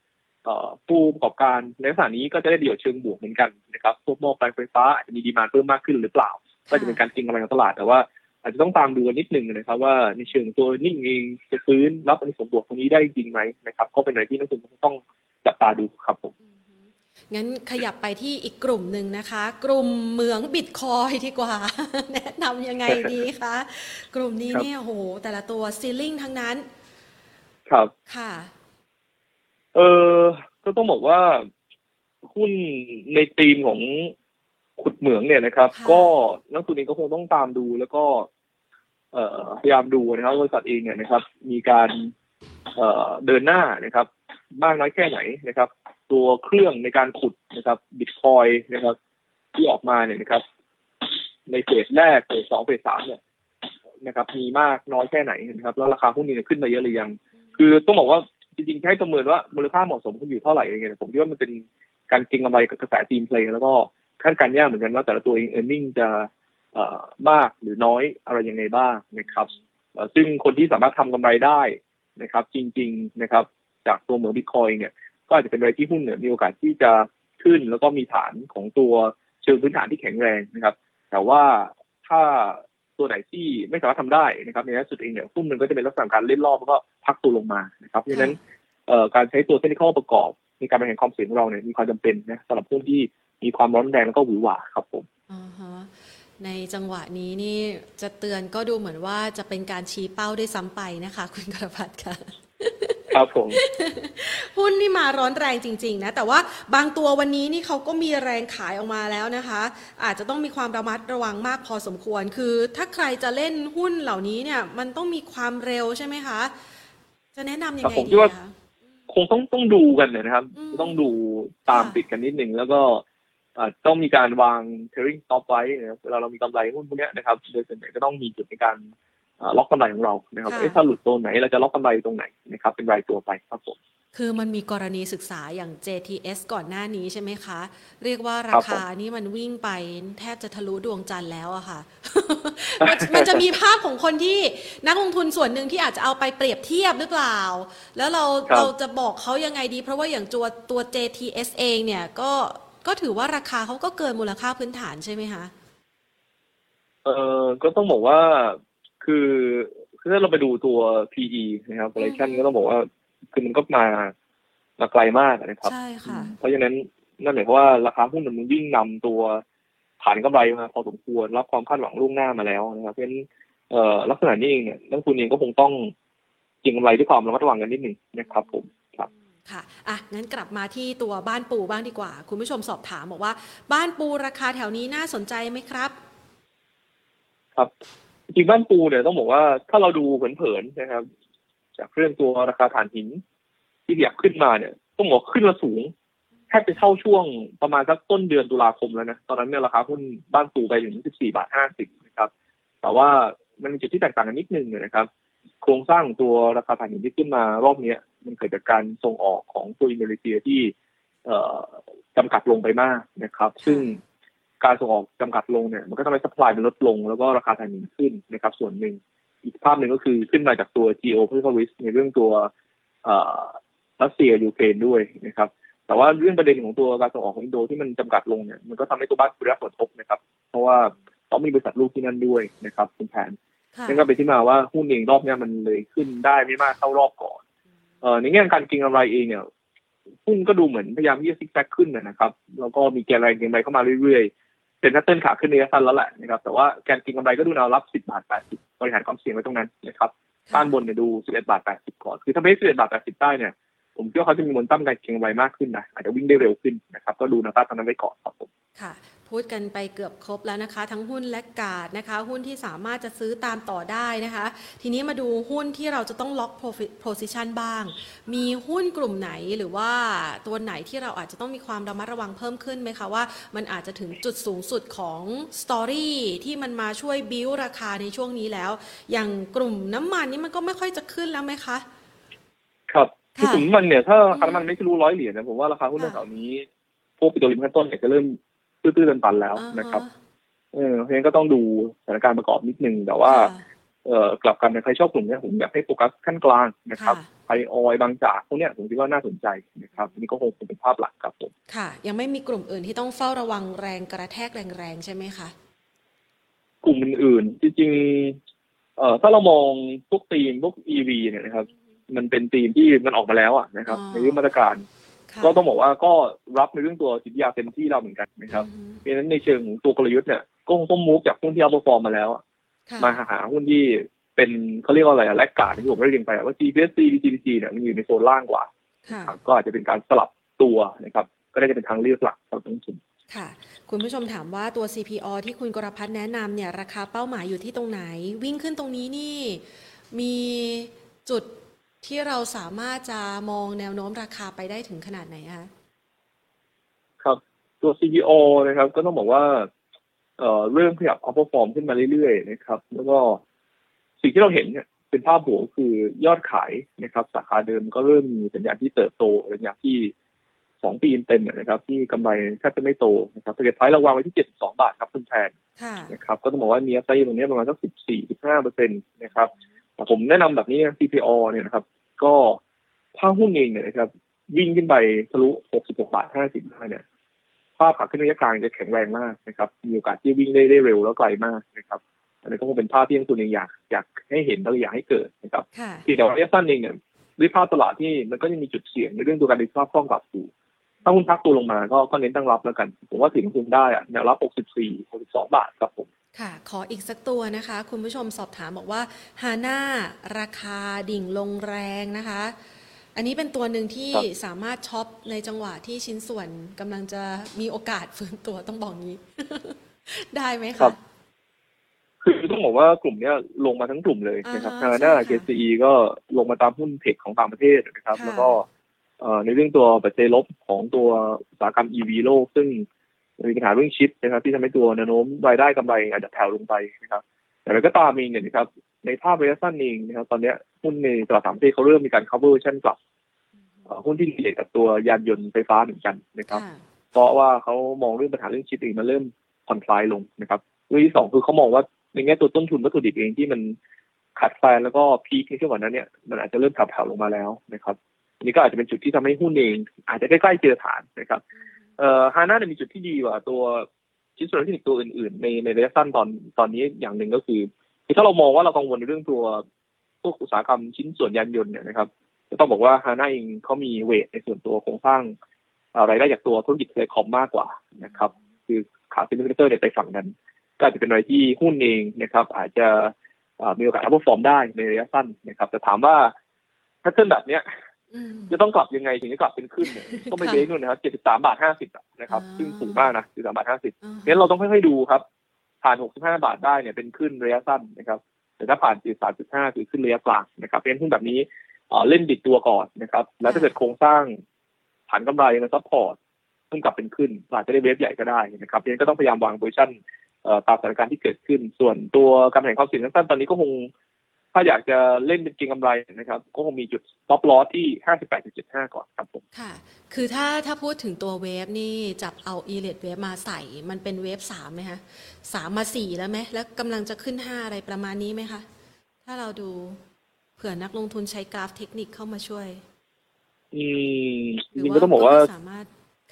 ผู้ประกอบการในลักษณะนี้ก็จะได้เดี่ยวเชิงบวกเหมือนกันนะครับพวกหม้อแปลงไฟฟ้าอาจจะมีดีมานด์เพิ่มมากขึ้นหรือเปล่า ก็จะเป็นการกินกำไรของตลาดแต่ว่าอาจจะต้องตามดูกันนิดนึงนะครับ ว่าในเชิงตัวนิ่งเองจะฟื้นรับอันนี้สมบวกตรงนี้ได้จริงไหมนะครับก็เป็นอะไรที่นักลงทุนต้องจับตาดูครับผมงั้นขยับไปที่อีกกลุ่มหนึ่งนะคะ กลุ่มเหมืองบิตคอยดีกว่า แนะนำยังไงดีคะกลุ่มนี้ครับเนี่ยโหแต่ละตัวซีลิ่งทั้งนั้น ครับค่ะ เออก็ต้องบอกว่าหุ้นในธีมของขุดเหมืองเนี่ยนะครับค่ะก็นักทุนเองก็คงต้องตามดูแล้วก็ เอ่อพยายามดูนะครับว่าบริษัทเองเนี่ยนะครับ มีการเอ่อเดินหน้านะครับมากน้อยแค่ไหนนะครับ ตัวเครื่องในการขุดนะครับบิตคอยน์นะครับ ที่ออกมาเนี่ยนะครับ ในเฟสแรกเฟสสองเฟสสามเนี่ยนะครับ มีมากน้อยแค่ไหนนะครับ แล้วราคาหุ้นเนี่ยขึ้นมาเยอะหรือยัง คือต้องบอกว่า จริงๆให้ประเมินว่ามูลค่าเหมาะสมคุณอยู่เท่าไหร่อะไรเงี้ยผมคิดว่ามันเป็นการเก็งกำไรกับกระแส theme play แล้วก็คาดการณ์ยากเหมือนกันว่าแต่ละตัวเอง earning จะมากหรือน้อยอะไรยังไงบ้างนะครับซึ่งคนที่สามารถทำกำไรได้นะครับ จริง ๆนะครับ จากตัวเหมืองบิตคอยเนี่ย ก็อาจจะเป็นอะไรที่หุ้นเนี่ยมีโอกาสที่จะขึ้นแล้วก็มีฐานของตัวเชิงพื้นฐานที่แข็งแรงนะครับ แต่ว่าถ้า ตัวไหนที่ไม่สามารถทำได้นะครับในที่สุดเองเนี่ยหุ้นมันก็จะเป็นลักษณะการเล่นรอบแล้วก็พักตัวลงมานะครับเพราะฉะนั้นการใช้ตัวเทคนิคประกอบในการบริหารความเสี่ยงของเราเนี่ยมีความจำเป็นนะสำหรับหุ้นที่มีความร้อนแรงแล้วก็หวือหวาครับผมอ่าฮะในจังหวะนี้นี่จะเตือนก็ดูเหมือนว่าจะเป็นการชี้เป้าได้ซ้ำไปนะคะ คุณกระพัฒน์ค่ะ ครับผม หุ้นนี่มาร้อนแรงจริง ๆ นะ แต่ว่าบางตัววันนี้นี่เขาก็มีแรงขายออกมาแล้วนะคะ อาจจะต้องมีความระมัดระวังมากพอสมควร คือ ถ้าใครจะเล่นหุ้นเหล่านี้เนี่ย มันต้องมีความเร็วใช่ไหมคะ จะแนะนำยังครับไงผมคิดีดว่า คะ คงต้องต้องดูกันเนี่ยนะครับ อืมต้องดูตามค่ะ ติดกันนิดนึงแล้วก็อ่าต้องมีการวาง trailing stop ไว้นะครับเวลาเรามีกำไรหุ้นพวกเนี้ยนะครับโดยส่วนใหญ่ก็ต้องมีจุดในการอ่า ล็อกกำไรของเรานะครับค่ะเอ๊ะถ้าหลุดตัวไหนเราจะล็อกกำไรตรงไหนนะครับเป็นรายตัวไปครับผมคือมันมีกรณีศึกษาอย่าง JTS ก่อนหน้านี้ใช่ไหมคะ เรียกว่าราครับคานี่มันวิ่งไปแทบจะทะลุดวงจันทร์แล้วอะค่ะมันมันจะมีภาพของคนที่นักลงทุนส่วนหนึ่งที่อาจจะเอาไปเปรียบเทียบหรือเปล่า แล้วเราครับเราจะบอกเขายังไงดี เพราะว่าอย่างตัวตัว JTS เองเนี่ยก็ก็ถือว่าราคาเขาก็เกินมูลค่าพื้นฐานใช่ไหมคะเออก็ต้องบอกว่า คือคือถ้าเราไปดูตัว PE นะครับ valuation ก็ต้องบอกว่าคือมันก็มามาไกลมากนะครับ ใช่ค่ะ เพราะฉะนั้นนั่นหมายความว่าราคาหุ้นมันวิ่งนำตัวฐานกำไรมาพอสมควรรับความคาดหวังล่วงหน้ามาแล้วนะครับ เพราะฉะนั้นเอ่อลักษณะนี้เองเนี่ยนักลงทุนเองก็คงต้องเก็งกำไรด้วยความระมัดระวังกันนิดหนึ่งนะครับผมครับค่ะ อะ งั้นกลับมาที่ตัวบ้านปูบ้างดีกว่า คุณผู้ชมสอบถามบอกว่า บ้านปูราคาแถวนี้น่าสนใจไหมครับ ครับ จริงบ้านปูเนี่ยต้องบอกว่าถ้าเราดูเผินๆนะครับ จากเรื่องตัวราคาถ่านหิน ที่อยากขึ้นมาเนี่ย ต้องบอกขึ้นมาสูงแทบจะเท่าช่วงประมาณสักต้นเดือนตุลาคมแล้วนะตอนนั้นเนี่ยราคาหุ้นบ้านปูไปถึง 14 บาท 50 นะครับ แต่ว่ามันมีจุดที่แตกต่างกันนิดนึงนะครับ โครงสร้างตัวราคาถ่านหินที่ขึ้นมารอบเนี้ยมันเกิดจากการส่งออกของตัวอินโดนีเซียที่จำกัดลงไปมากนะครับ ซึ่ง การส่งออกจำกัดลงเนี่ยมันก็ทำให้สป라이มันลดลงแล้วก็ราคาถ่านหินขึ้นนะครับส่วนหนึ่งอีกภาพหนึ่งก็คือขึ้นมาจากตัว geopolitical risk ในเรื่องตัวเอ่อรัสเซียยูเครนด้วยนะครับแต่ว่าเรื่องประเด็นของตัวการส่งออกของอินโดที่มันจำกัดลงเนี่ยมันก็ทำให้ตัวบ้านปูได้รับผลกระทบนะครับเพราะว่าเขามีบริษัทลูกที่นั่นด้วยนะครับคุณแพนค่ะนั่นก็เป็นที่มาว่าหุ้นเองรอบเนี้ยมันเลยขึ้นได้ไม่มากเท่ารอบก่อนเอ่อในแง่การเก็งกำไรเองเนี่ยหุ้นก็ดูเหมือนพยายามที่จะซิกแซกขึ้นนะนะครับ แล้วก็มีแกนแรงเก็งกำไรเข้ามาเรื่อยๆ เป็น pattern ขาขึ้นในระยะสั้นแล้วแหละนะครับแต่ว่าการเก็งกำไรก็ดูแนวรับ 10 บาท 80 บริหารความเสี่ยงไว้ตรงนั้นนะครับด้านบนเนี่ยดู 11 บาท 80 ก่อน คือถ้าไม่11 บาท 80 ได้เนี่ย ผมคิดว่าเขาจะมีมนตั้มการเก็งกำไรมากขึ้นนะอาจจะวิ่งได้เร็วขึ้นนะครับ ก็ดูแนวต้านตรงนั้นไว้ก่อนครับผมค่ะ พูดกันไปเกือบครบแล้วนะคะ ทั้งหุ้นและกาดนะคะ หุ้นที่สามารถจะซื้อตามต่อได้นะคะ ทีนี้มาดูหุ้นที่เราจะต้องล็อก profit position บ้าง มีหุ้นกลุ่มไหนหรือว่าตัวไหนที่เราอาจจะต้องมีความระมัดระวังเพิ่มขึ้นไหมคะว่ามันอาจจะถึงจุดสูงสุดของสตอรี่ที่มันมาช่วยบิ้วราคาในช่วงนี้แล้ว อย่างกลุ่มน้ำมันนี่มันก็ไม่ค่อยจะขึ้นแล้วไหมคะ ครับคือค่ะถึงมันเนี่ยถ้าราคาน้ำมันไม่ทะลุร้อยเหรียญนะผมว่าราคาหุ้นค่ะแถวๆนี้พวกปิโตรเลียมขั้นต้นเนี่ยจะเริ่ม ตื้อๆตันๆแล้วนะครับเออเพราะงั้นก็ต้องดูสถานการณ์ประกอบนิดนึง แต่ว่า เอ่อกลับกันใครชอบกลุ่มเนี้ยผมอยากให้โฟกัสขั้นกลางนะครับไทยออยบางจากพวกเนี้ยผมคิดว่าน่าสนใจนะครับนี่ก็คงเป็นภาพหลักครับผมค่ะ ยังไม่มีกลุ่มอื่นที่ต้องเฝ้าระวังแรงกระแทกแรงๆใช่ไหมคะกลุ่มอื่นๆจริงๆเอ่อถ้าเรามองพวกธีมพวก EV เนี่ยนะครับ มันเป็นธีมที่มันออกมาแล้วอะนะครับในเรื่องมาตรการ ก็ต้องบอกว่าก็รับในเรื่องตัวจิตวิทยาเต็มที่เราเหมือนกันนะครับอืมเพราะฉะนั้นในเชิงของตัวกลยุทธ์เนี่ยก็คงต้องมูฟจากหุ้นที่เอาฟอร์มมาแล้วอะค่ะมาหาหุ้นที่เป็นเขาเรียกว่าอะไรอะแลกการ์ดที่ผมได้เรียนไปอะว่า GPSC BTPC เนี่ยมันอยู่ในโซนล่างกว่าค่ะครับก็อาจจะเป็นการสลับตัวนะครับ ก็ได้จะเป็นทางเลือกหลักสำหรับนักลงทุนค่ะ คุณผู้ชมถามว่าตัว CPO ที่คุณกรพัฒน์แนะนำเนี่ยราคาเป้าหมายอยู่ที่ตรงไหน วิ่งขึ้นตรงนี้นี่ มีจุด ที่เราสามารถจะมองแนวโน้มราคาไปได้ถึงขนาดไหนคะครับตัว CPO นะครับ ก็ต้องบอกว่าเอ่อเริ่มขยับ upper form ขึ้นมาเรื่อยๆนะครับ แล้วก็สิ่งที่เราเห็นเนี่ยเป็นภาพบวกคือยอดขายนะครับ สาขาเดิมก็เริ่มมีสัญญาณที่เติบโตสัญญาณที่สองปีเต็มๆนะครับ ที่กำไรแทบจะไม่โตนะครับเทรดไพรเราวางไว้ที่72บาทครับคุณแทนค่ะนะครับ ก็ต้องบอกว่ามีอัพไซด์ตรงนี้ประมาณสักสิบสี่สิบห้าเปอร์เซ็นต์นะครับแต่ ผมแนะนำแบบนี้นะ CPO เนี่ยนะครับ ก็ถ้าหุ้นเองเนี่ยนะครับวิ่งขึ้นไปทะลุหกสิบหกบาทห้าสิบได้เนี่ยภาพขาขึ้นระยะกลางจะแข็งแรงมากนะครับ มีโอกาสที่วิ่งได้ได้เร็วแล้วไกลมากนะครับอันนี้ก็คงเป็นภาพที่นักลงทุนเองอยากอยากให้เห็นแล้วก็อยากให้เกิดนะครับค่ะที่แต่ว่าระยะสั้นเองเนี่ยด้วยภาพตลาดที่มันก็ยังมีจุดเสี่ยงในเรื่องตัวการดึงภาพคล่องกลับอยู่ถ้าหุ้นพักตัวลงมาก็ก็เน้นตั้งรับแล้วกัน ผมว่าถึงทุนได้อะแนวรับ 64 62 บาทครับผม ค่ะ ขออีกสักตัวนะคะ คุณผู้ชมสอบถามบอกว่าฮาน่าราคาดิ่งลงแรงนะคะ อันนี้เป็นตัวหนึ่งที่ครับ สามารถช็อปในจังหวะที่ชิ้นส่วนกำลังจะมีโอกาสฟื้นตัวต้องบอกงี้ ได้ไหมครัคะ บ คือต้องบอกว่ากลุ่มเนี้ยลงมาทั้งกลุ่มเลยนะครับอ่าฮาฮะน่าใช่ค่ะ KCE ก็ลงมาตามหุ้นเทคของต่างประเทศนะครับ ค่ะ แล้วก็เอ่อในเรื่องตัวปัจจัยลบของตัวอุตสาหกรรม EV โลก ซึ่ง มีปัญหาเรื่องชิปนะครับ ที่ทำให้ตัวแนวโน้มรายได้กำไรอาจจะแผ่วลงไปนะครับแต่มันก็ตามเองเนี่ยนะครับ ในภาพระยะสั้นเองนะครับ ตอนเนี้ยหุ้นในตลาดต่างประเทศเขาเริ่มมีการ cover ชั่นกลับเอ่อหุ้นที่เกี่ยวกับตัวยานยนต์ไฟฟ้าเหมือนกันนะครับค่ะเพราะว่าเขามองเรื่องปัญหาเรื่องชิปเองมันเริ่มผ่อนคลายลงนะครับเรื่องที่สองคือเขามองว่าในแง่ตัวต้นทุนวัตถุดิบเองที่มันขาดแคลนแล้วก็พีคในช่วงก่อนนั้นเนี่ยมันอาจจะเริ่มแผ่วๆลงมาแล้วนะครับอันนี้ก็อาจจะเป็นจุดที่ทำให้หุ้นเอง อาจจะใกล้ๆเจอฐานนะครับ เอ่อฮาน่าเนี่ยมีจุดที่ดีกว่าตัวชิ้นส่วนอิเล็กทรอนิกส์ตัวอื่นๆ ในในระยะสั้นตอนตอนนี้อย่างหนึ่งก็คือคือถ้าเรามองว่าเรากังวลในเรื่องตัวพวกอุตสาหกรรมชิ้นส่วนยานยนต์เนี่ยนะครับจะต้องบอกว่าฮาน่าเองเขามี weight ในส่วนตัวโครงสร้างอ่อรายได้จากตัวธุรกิจ telecom มากกว่านะครับ คือ transmitter เนี่ยไปฝั่งนั้น ก็อาจจะเป็นอะไรที่หุ้นเองนะครับ อาจจะมีโอกาส outperform ได้ในระยะสั้นนะครับ แต่ถามว่าถ้าขึ้นแบบเนี้ย จะต้องกลับยังไงถึงจะกลับเป็นขึ้นเนี่ยต้องไปค่ะเบรกนู่นนะครับเจ็ดสิบสามบาทห้าสิบนะครับอ่าซึ่งสูงมากนะสิบสามบาทห้าสิบอ่างั้นเราต้องค่อยๆดูครับ ผ่านหกสิบห้าบาทได้เนี่ยเป็นขึ้นระยะสั้นนะครับ แต่ถ้าผ่านสี่สามจุดห้าคือขึ้นระยะกลางนะครับเพราะฉะนั้นหุ้นแบบนี้เอ่อเล่นดีดตัวก่อนนะครับ แล้วถ้าเกิดโครงสร้างฐานกำไรมัน support เพิ่งกลับเป็นขึ้นอาจจะได้ wave ใหญ่ก็ได้นะครับเพราะฉะนั้นก็ต้องพยายามวาง position เอ่อตามสถานการณ์ที่เกิดขึ้น ส่วนตัวการแข่งความเสี่ยงสั้นๆตอนนี้ก็คง ถ้าอยากจะเล่นเป็นเก็งกำไรนะครับ ก็คงมีจุด stop loss ที่ 58.75 ก่อนครับผมค่ะ คือถ้าถ้าพูดถึงตัว wave นี่จับเอา Elliott wave มาใส่ มันเป็น wave สามไหมคะสามมาสี่แล้วไหม แล้วกำลังจะขึ้นห้าอะไรประมาณนี้ไหมคะ ถ้าเราดูเผื่อนักลงทุนใช้กราฟเทคนิคเข้ามาช่วย อืหรือจริงๆก็ต้องบอกว่าไม่สามารถ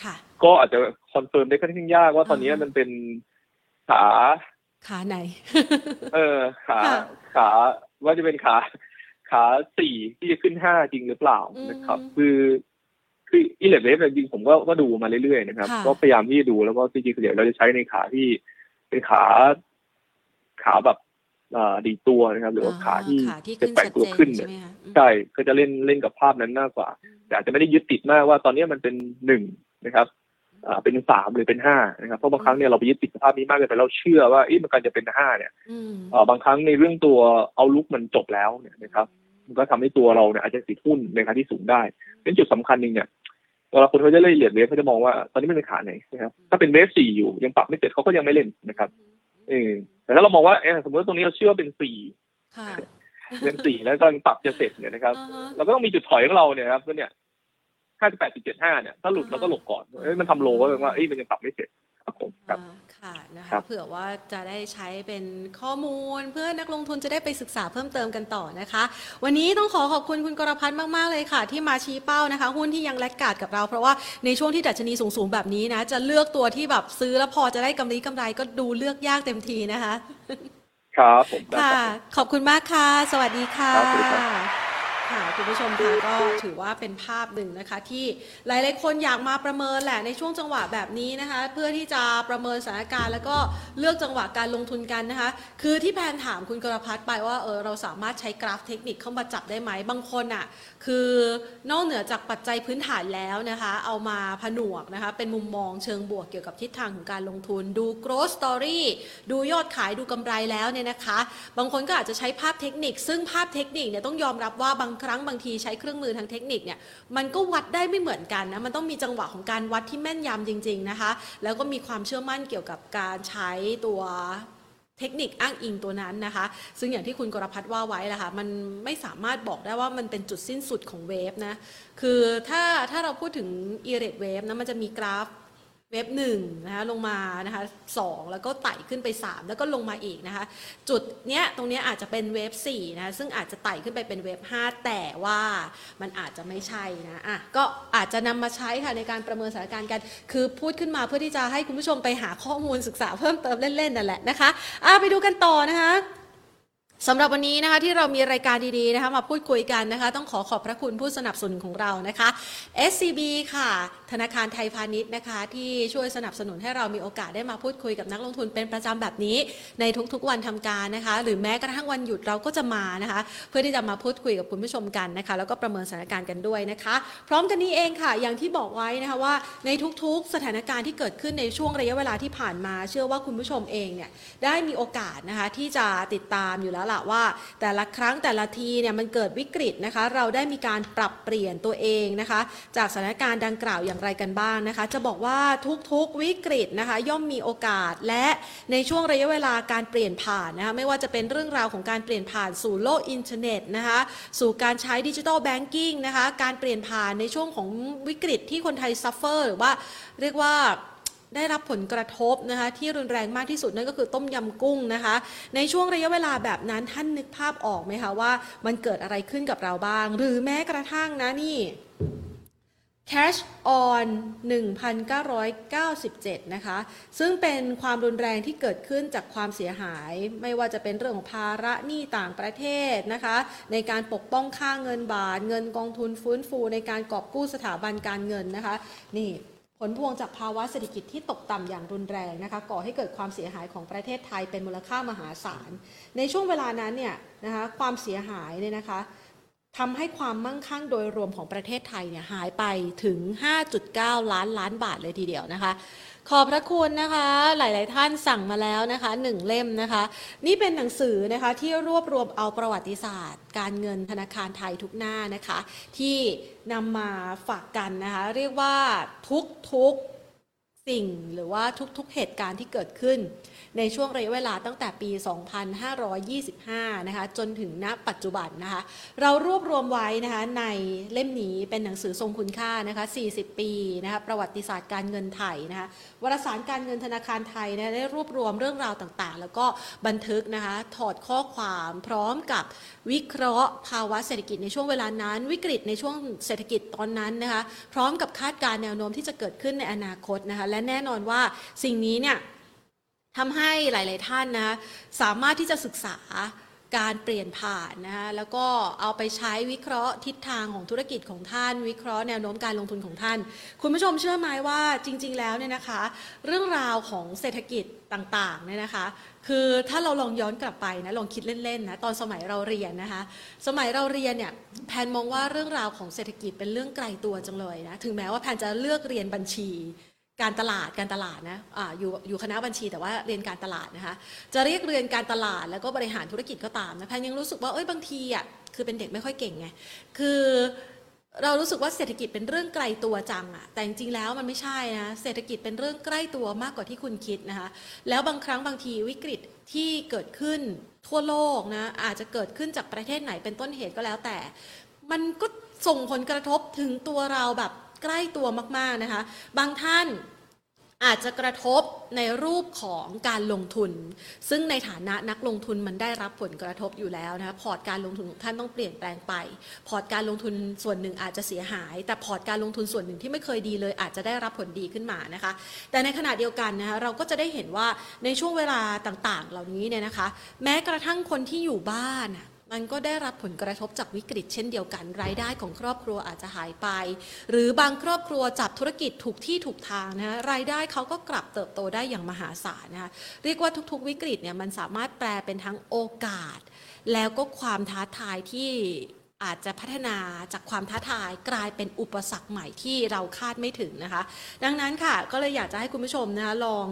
ค่ะ ก็อาจจะ confirm ได้ค่อนข้างยากว่าตอนนี้อ่าฮะมันเป็นขา ขาไหน เออ ขาค่ะขาว่าจะเป็นขาขาสี่ที่จะขึ้นห้าจริงหรือเปล่าอืมนะครับ คือคืออิเล็กเวฟจริงๆผมก็ก็ดูมาเรื่อยๆนะครับค่ะก็พยายามที่จะดูแล้วก็จริงๆเดี๋ยวเราจะใช้ในขาที่เป็นขา ขาแบบอ่าดีดตัวนะครับ หรือว่าขาที่ขาที่จะขึ้นแปลชังดตัวเจนขึ้นใช่เนี่ยไหมคะอืมใช่ก็จะเล่นเล่นกับภาพนั้นมากกว่าแต่อาจจะไม่ได้ยึดติดมากว่าตอนนี้มันเป็นหนึ่งนะครับอ่า เป็นสามหรือเป็นห้านะครับเพราะบางครั้งเนี่ยเราไปยึดติดกับภาพนี้มากเกินไปเราเชื่อว่าเอ๊ะมันการจะเป็นห้าเนี่ยอืมเอ่อบางครั้งในเรื่องตัวเอาลุกมันจบแล้วเนี่ยนะครับมันก็ทำให้ตัวเราเนี่ยอาจจะติดหุ้นในราคาที่สูงได้เป็นจุดสำคัญหนึ่งเนี่ยเวลาคนเขาจะเล่นเหรียญเวฟเขาจะมองว่าตอนนี้มันเป็นขาไหนนะครับถ้าเป็นเวฟสี่อยู่ยังปรับไม่เสร็จเขาก็ยังไม่เล่นนะครับเออแต่ถ้าเรามองว่าเออสมมติว่าตรงนี้เราเชื่อว่าเป็นสี่ค่ะเป็นสี่แล้วก็ปรับจะเสร็จเนี่ยนะครับอ่าฮะเราก็ต้องมีจุดถอยของเราเนี่ยครับก็เนี่ย ห้าสิบแปดจุดเจ็ดห้าเนี่ยถ้าหลุดเราก็หลบก่อนเอ้ยมันทำโลก็แปลว่าเอ้ยมันยังปรับไม่เสร็จครับผมครับอ่าค่ะนะครัคะบเผื่อว่าจะได้ใช้เป็นข้อมูล เพื่อนักลงทุนจะได้ไปศึกษาเพิ่มเติมกันต่อนะคะ วันนี้ต้องขอขอบคุณคุณกรพัฒน์มาก ๆ เลยค่ะ ที่มาชี้เป้านะคะ หุ้นที่ยังแลกกาดกับเรา เพราะว่าในช่วงที่ดัชนีสูง ๆ แบบนี้นะ จะเลือกตัวที่แบบซื้อแล้วพอจะได้กำไรกำไรก็ดูเลือกยากเต็มทีนะคะ ครับผมได้ค่ะครับขอบคุณมากค่ะ สวัสดีค่ะ ค่ะคุณผู้ชมคะก็ถือว่าเป็นภาพหนึ่งนะคะ ที่หลายๆคนอยากมาประเมินแหละในช่วงจังหวะแบบนี้นะคะ เพื่อที่จะประเมินสถานการณ์ แล้วก็เลือกจังหวะการลงทุนกันนะคะ คือที่แพนถามคุณกรพัฒน์ไปว่าเออเราสามารถใช้กราฟเทคนิคเข้ามาจับได้ไหมบางคนอะ คือนอกเหนือจากปัจจัยพื้นฐานแล้วนะคะ เอามาผนวกนะคะ เป็นมุมมองเชิงบวกเกี่ยวกับทิศทางของการลงทุน ดู growth story ดูยอดขายดูกำไรแล้วเนี่ยนะคะ บางคนก็อาจจะใช้ภาพเทคนิค ซึ่งภาพเทคนิคเนี่ยต้องยอมรับว่าบางครั้งบางทีใช้เครื่องมือทางเทคนิคเนี่ยมันก็วัดได้ไม่เหมือนกันนะ มันต้องมีจังหวะของการวัดที่แม่นยำจริง ๆนะคะ แล้วก็มีความเชื่อมั่นเกี่ยวกับการใช้ตัว เทคนิคอ้างอิงตัวนั้นนะคะ ซึ่งอย่างที่คุณกรพัฒน์ว่าไว้แหละค่ะมันไม่สามารถบอกได้ว่ามันเป็นจุดสิ้นสุดของเวฟนะ คือถ้าถ้าเราพูดถึง e r a t e wave นะมันจะมีกราฟ เวฟหนึ่งนะคะลงมานะคะสองแล้วก็ไต่ขึ้นไป 3 แล้วก็ลงมาอีกนะคะ จุดเนี้ยตรงเนี้ยอาจจะเป็นเวฟ4นะคะซึ่งอาจจะไต่ขึ้นไปเป็นเวฟ5แต่ว่ามันอาจจะไม่ใช่นะอะก็อาจจะนำมาใช้ค่ะในการประเมินสถานการณ์กัน คือพูดขึ้นมาเพื่อที่จะให้คุณผู้ชมไปหาข้อมูลศึกษาเพิ่มเติมเล่นๆนั่นแหละนะคะอะไปดูกันต่อนะคะ สำหรับวันนี้นะคะที่เรามีรายการดีๆนะคะมาพูดคุยกันนะคะ ต้องขอขอบพระคุณผู้สนับสนุนของเรานะคะ SCB ค่ะ ธนาคารไทยพาณิชย์นะคะ ที่ช่วยสนับสนุนให้เรามีโอกาสได้มาพูดคุยกับนักลงทุนเป็นประจำแบบนี้ ในทุกๆวันทำการนะคะ หรือแม้กระทั่งวันหยุดเราก็จะมานะคะ เพื่อที่จะมาพูดคุยกับคุณผู้ชมกันนะคะ แล้วก็ประเมินสถานการณ์กันด้วยนะคะ พร้อมกันนี้เองค่ะ อย่างที่บอกไว้นะคะว่าในทุกๆ สถานการณ์ที่เกิดขึ้นในช่วงระยะเวลาที่ผ่านมา เชื่อว่าคุณผู้ชมเองเนี่ยได้มีโอกาสนะคะที่จะติดตามอยู่แล้วล่ะละว่า แต่ละครั้งแต่ละทีเนี่ยมันเกิดวิกฤตนะคะ เราได้มีการปรับเปลี่ยนตัวเองนะคะ จากสถานการณ์ดังกล่าวอย่างไรกันบ้างนะคะ จะบอกว่าทุกๆวิกฤตนะคะ ย่อมมีโอกาสและในช่วงระยะเวลาการเปลี่ยนผ่านนะคะไม่ว่าจะเป็นเรื่องราวของการเปลี่ยนผ่านสู่โลกอินเทอร์เน็ตนะคะสู่การใช้ digital banking นะคะการเปลี่ยนผ่านในช่วงของวิกฤตที่คนไทย suffer หรือว่าเรียกว่า ได้รับผลกระทบนะคะที่รุนแรงมากที่สุดนั่นก็คือต้มยำกุ้งนะคะ ในช่วงระยะเวลาแบบนั้นท่านนึกภาพออกไหมคะว่ามันเกิดอะไรขึ้นกับเราบ้าง หรือแม้กระทั่งนะนี่ Cash on 1997 นะคะ ซึ่งเป็นความรุนแรงที่เกิดขึ้นจากความเสียหาย ไม่ว่าจะเป็นเรื่องของภาระหนี้ต่างประเทศนะคะ ในการปกป้องค่าเงินบาท เงินกองทุนฟื้นฟูในการกอบกู้สถาบันการเงินนะคะ นี่ ผลพวงจากภาวะเศรษฐกิจที่ตกต่ำอย่างรุนแรงนะคะก่อให้เกิดความเสียหายของประเทศไทยเป็นมูลค่ามหาศาล ในช่วงเวลานั้นเนี่ยนะคะความเสียหายเนี่ยนะคะทำให้ความมั่งคั่งโดยรวมของประเทศไทยเนี่ยหายไปถึง 5.9 ล้านล้านบาทเลยทีเดียวนะคะ ขอบพระคุณนะคะ หลาย ๆ ท่านสั่งมาแล้วนะคะหนึ่งเล่มนะคะ นี่เป็นหนังสือนะคะที่รวบรวมเอาประวัติศาสตร์ การเงินธนาคารไทยทุกหน้านะคะ ที่นำมาฝากกันนะคะ เรียกว่าทุกๆสิ่งหรือว่าทุก ๆ เหตุการณ์ที่เกิดขึ้น ในช่วงระยะเวลาตั้งแต่ปี 2525 นะคะ จนถึงณปัจจุบันนะคะ เรารวบรวมไว้นะคะในเล่มนี้เป็นหนังสือทรงคุณค่านะคะ 40 ปีนะคะประวัติศาสตร์การเงินไทยนะคะวารสารการเงินธนาคารไทยนะได้รวบรวมเรื่องราวต่างๆ แล้วก็บันทึกนะคะถอดข้อความพร้อมกับวิเคราะห์ภาวะเศรษฐกิจในช่วงเวลานั้น วิกฤตในช่วงเศรษฐกิจตอนนั้นนะคะพร้อมกับคาดการณ์แนวโน้มที่จะเกิดขึ้นในอนาคตนะคะและแน่นอนว่าสิ่งนี้เนี่ย ทำให้หลาย ๆ ท่านนะคะสามารถที่จะศึกษาการเปลี่ยนผ่านนะคะแล้วก็เอาไปใช้วิเคราะห์ทิศทางของธุรกิจของท่าน วิเคราะห์แนวโน้มการลงทุนของท่าน คุณผู้ชมเชื่อไหมว่าจริง ๆ แล้วเนี่ยนะคะ เรื่องราวของเศรษฐกิจต่างๆเนี่ยนะคะ คือถ้าเราลองย้อนกลับไปนะลองคิดเล่น ๆ นะตอนสมัยเราเรียนนะคะ สมัยเราเรียนเนี่ยแพนมองว่าเรื่องราวของเศรษฐกิจเป็นเรื่องไกลตัวจังเลยนะถึงแม้ว่าแพนจะเลือกเรียนบัญชี การตลาดการตลาดนะอ่าอยู่อยู่คณะบัญชีแต่ว่าเรียนการตลาดนะคะ จะเรียกเรียนการตลาดแล้วก็บริหารธุรกิจก็ตามนะแพนยังรู้สึกว่าเอ้ยบางทีอะคือเป็นเด็กไม่ค่อยเก่งไงคือเรารู้สึกว่าเศรษฐกิจเป็นเรื่องไกลตัวจังอะแต่จริงๆแล้วมันไม่ใช่นะเศรษฐกิจเป็นเรื่องใกล้ตัวมากกว่าที่คุณคิดนะคะ แล้วบางครั้งบางทีวิกฤตที่เกิดขึ้นทั่วโลกนะอาจจะเกิดขึ้นจากประเทศไหนเป็นต้นเหตุก็แล้วแต่ มันก็ส่งผลกระทบถึงตัวเราแบบ ใกล้ตัวมากๆนะคะ บางท่านอาจจะกระทบในรูปของการลงทุน ซึ่งในฐานะนักลงทุนมันได้รับผลกระทบอยู่แล้วนะคะพอร์ตการลงทุนของท่านต้องเปลี่ยนแปลงไป พอร์ตการลงทุนส่วนหนึ่งอาจจะเสียหาย แต่พอร์ตการลงทุนส่วนหนึ่งที่ไม่เคยดีเลย อาจจะได้รับผลดีขึ้นมานะคะ แต่ในขณะเดียวกันนะคะเราก็จะได้เห็นว่าในช่วงเวลาต่างๆ เหล่านี้เนี่ยนะคะ แม้กระทั่งคนที่อยู่บ้าน มันก็ได้รับผลกระทบจากวิกฤตเช่นเดียวกัน รายได้ของครอบครัวอาจจะหายไป หรือบางครอบครัวจับธุรกิจถูกที่ถูกทางนะรายได้เขาก็กลับเติบโตได้อย่างมหาศาลนะคะเรียกว่าทุกๆ วิกฤตเนี่ยมันสามารถแปลเป็นทั้งโอกาส แล้วก็ความท้าทายที่ อาจจะพัฒนาจากความท้าทายกลายเป็นอุปสรรคใหม่ที่เราคาดไม่ถึงนะคะ ดังนั้นค่ะก็เลยอยากจะให้คุณผู้ชมนะคะลอง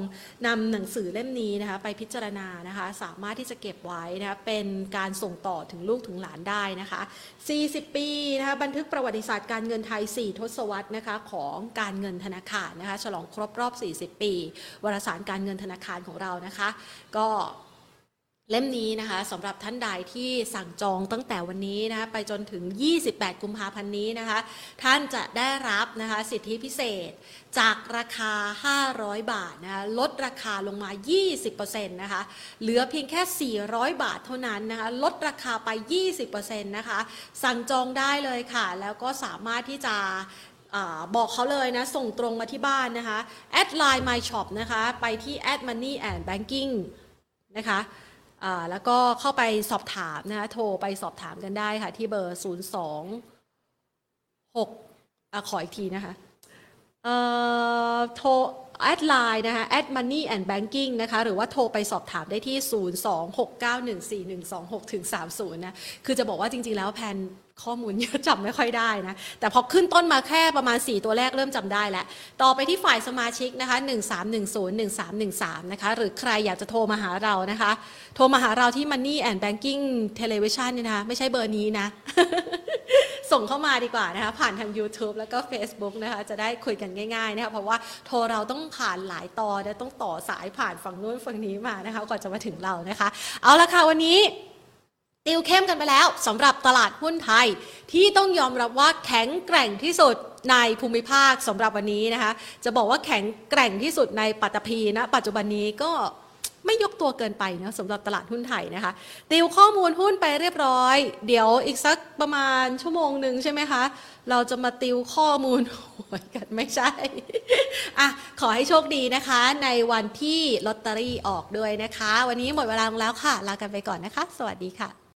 นำหนังสือเล่มนี้นะคะไปพิจารณานะคะ สามารถที่จะเก็บไว้นะคะเป็นการส่งต่อถึงลูกถึงหลานได้นะคะ 40 ปีนะคะบันทึกประวัติศาสตร์การเงินไทย 4 ทศวรรษนะคะของการเงินธนาคารนะคะฉลองครบรอบ 40 ปี วารสารการเงินธนาคารของเรานะคะ ก็ เล่มนี้นะคะสำหรับท่านใดที่สั่งจองตั้งแต่วันนี้นะคะไปจนถึง 28 กุมภาพันธ์นี้นะคะ ท่านจะได้รับนะคะสิทธิพิเศษจากราคา 500 บาทนะคะลดราคาลงมา 20%นะคะเหลือเพียงแค่ 400 บาทเท่านั้นนะคะลดราคาไป 20%นะคะสั่งจองได้เลยค่ะ แล้วก็สามารถที่จะอบอกเขาเลยนะ ส่งตรงมาที่บ้านนะคะแอดไลน์ My Shop นะคะ ไปที่ add money and banking นะคะ แล้วก็เข้าไปสอบถามนะคะโทรไปสอบถามกันได้ค่ะ ที่เบอร์ 0 2 6อขออีกทีนะคะเอ่อโทร add LINE นะคะ at Money and Banking นะคะ หรือว่าโทรไปสอบถามได้ที่ 026914126ถึง30นะ คือจะบอกว่าจริง ๆ แล้วแพน ข้อมูลเยอะจำไม่ค่อยได้นะ แต่พอขึ้นต้นมาแค่ประมาณ 4 ตัวแรกเริ่มจำได้แล้ว ต่อไปที่ฝ่ายสมาชิกนะคะ13101313 นะคะ หรือใครอยากจะโทรมาหาเรานะคะ โทรมาหาเราที่ Money and Banking Television เนี่ยนะคะ ไม่ใช่เบอร์นี้นะ ส่งเข้ามาดีกว่านะคะ ผ่านทาง YouTube แล้วก็ Facebook นะคะ จะได้คุยกันง่ายๆนะคะ เพราะว่าโทรเราต้องผ่านหลายต่อนะต้องต่อสายผ่านฝั่งนู้นฝั่งนี้มานะคะ ก่อนจะมาถึงเรานะคะ เอาละค่ะวันนี้ ติวเข้มกันไปแล้วสำหรับตลาดหุ้นไทย ที่ต้องยอมรับว่าแข็งแกร่งที่สุดในภูมิภาคสำหรับวันนี้นะคะ จะบอกว่าแข็งแกร่งที่สุดในปัตตภีนะปัจจุบันนี้ก็ไม่ยกตัวเกินไปนะสำหรับตลาดหุ้นไทยนะคะ ติวข้อมูลหุ้นไปเรียบร้อย เดี๋ยวอีกสักประมาณชั่วโมงหนึ่งใช่ไหมคะ เราจะมาติวข้อมูลหวยกันไม่ใช่อะขอให้โชคดีนะคะ ในวันที่ลอตเตอรี่ออกด้วยนะคะ วันนี้หมดเวลาลงแล้วค่ะ ลากันไปก่อนนะคะ สวัสดีค่ะ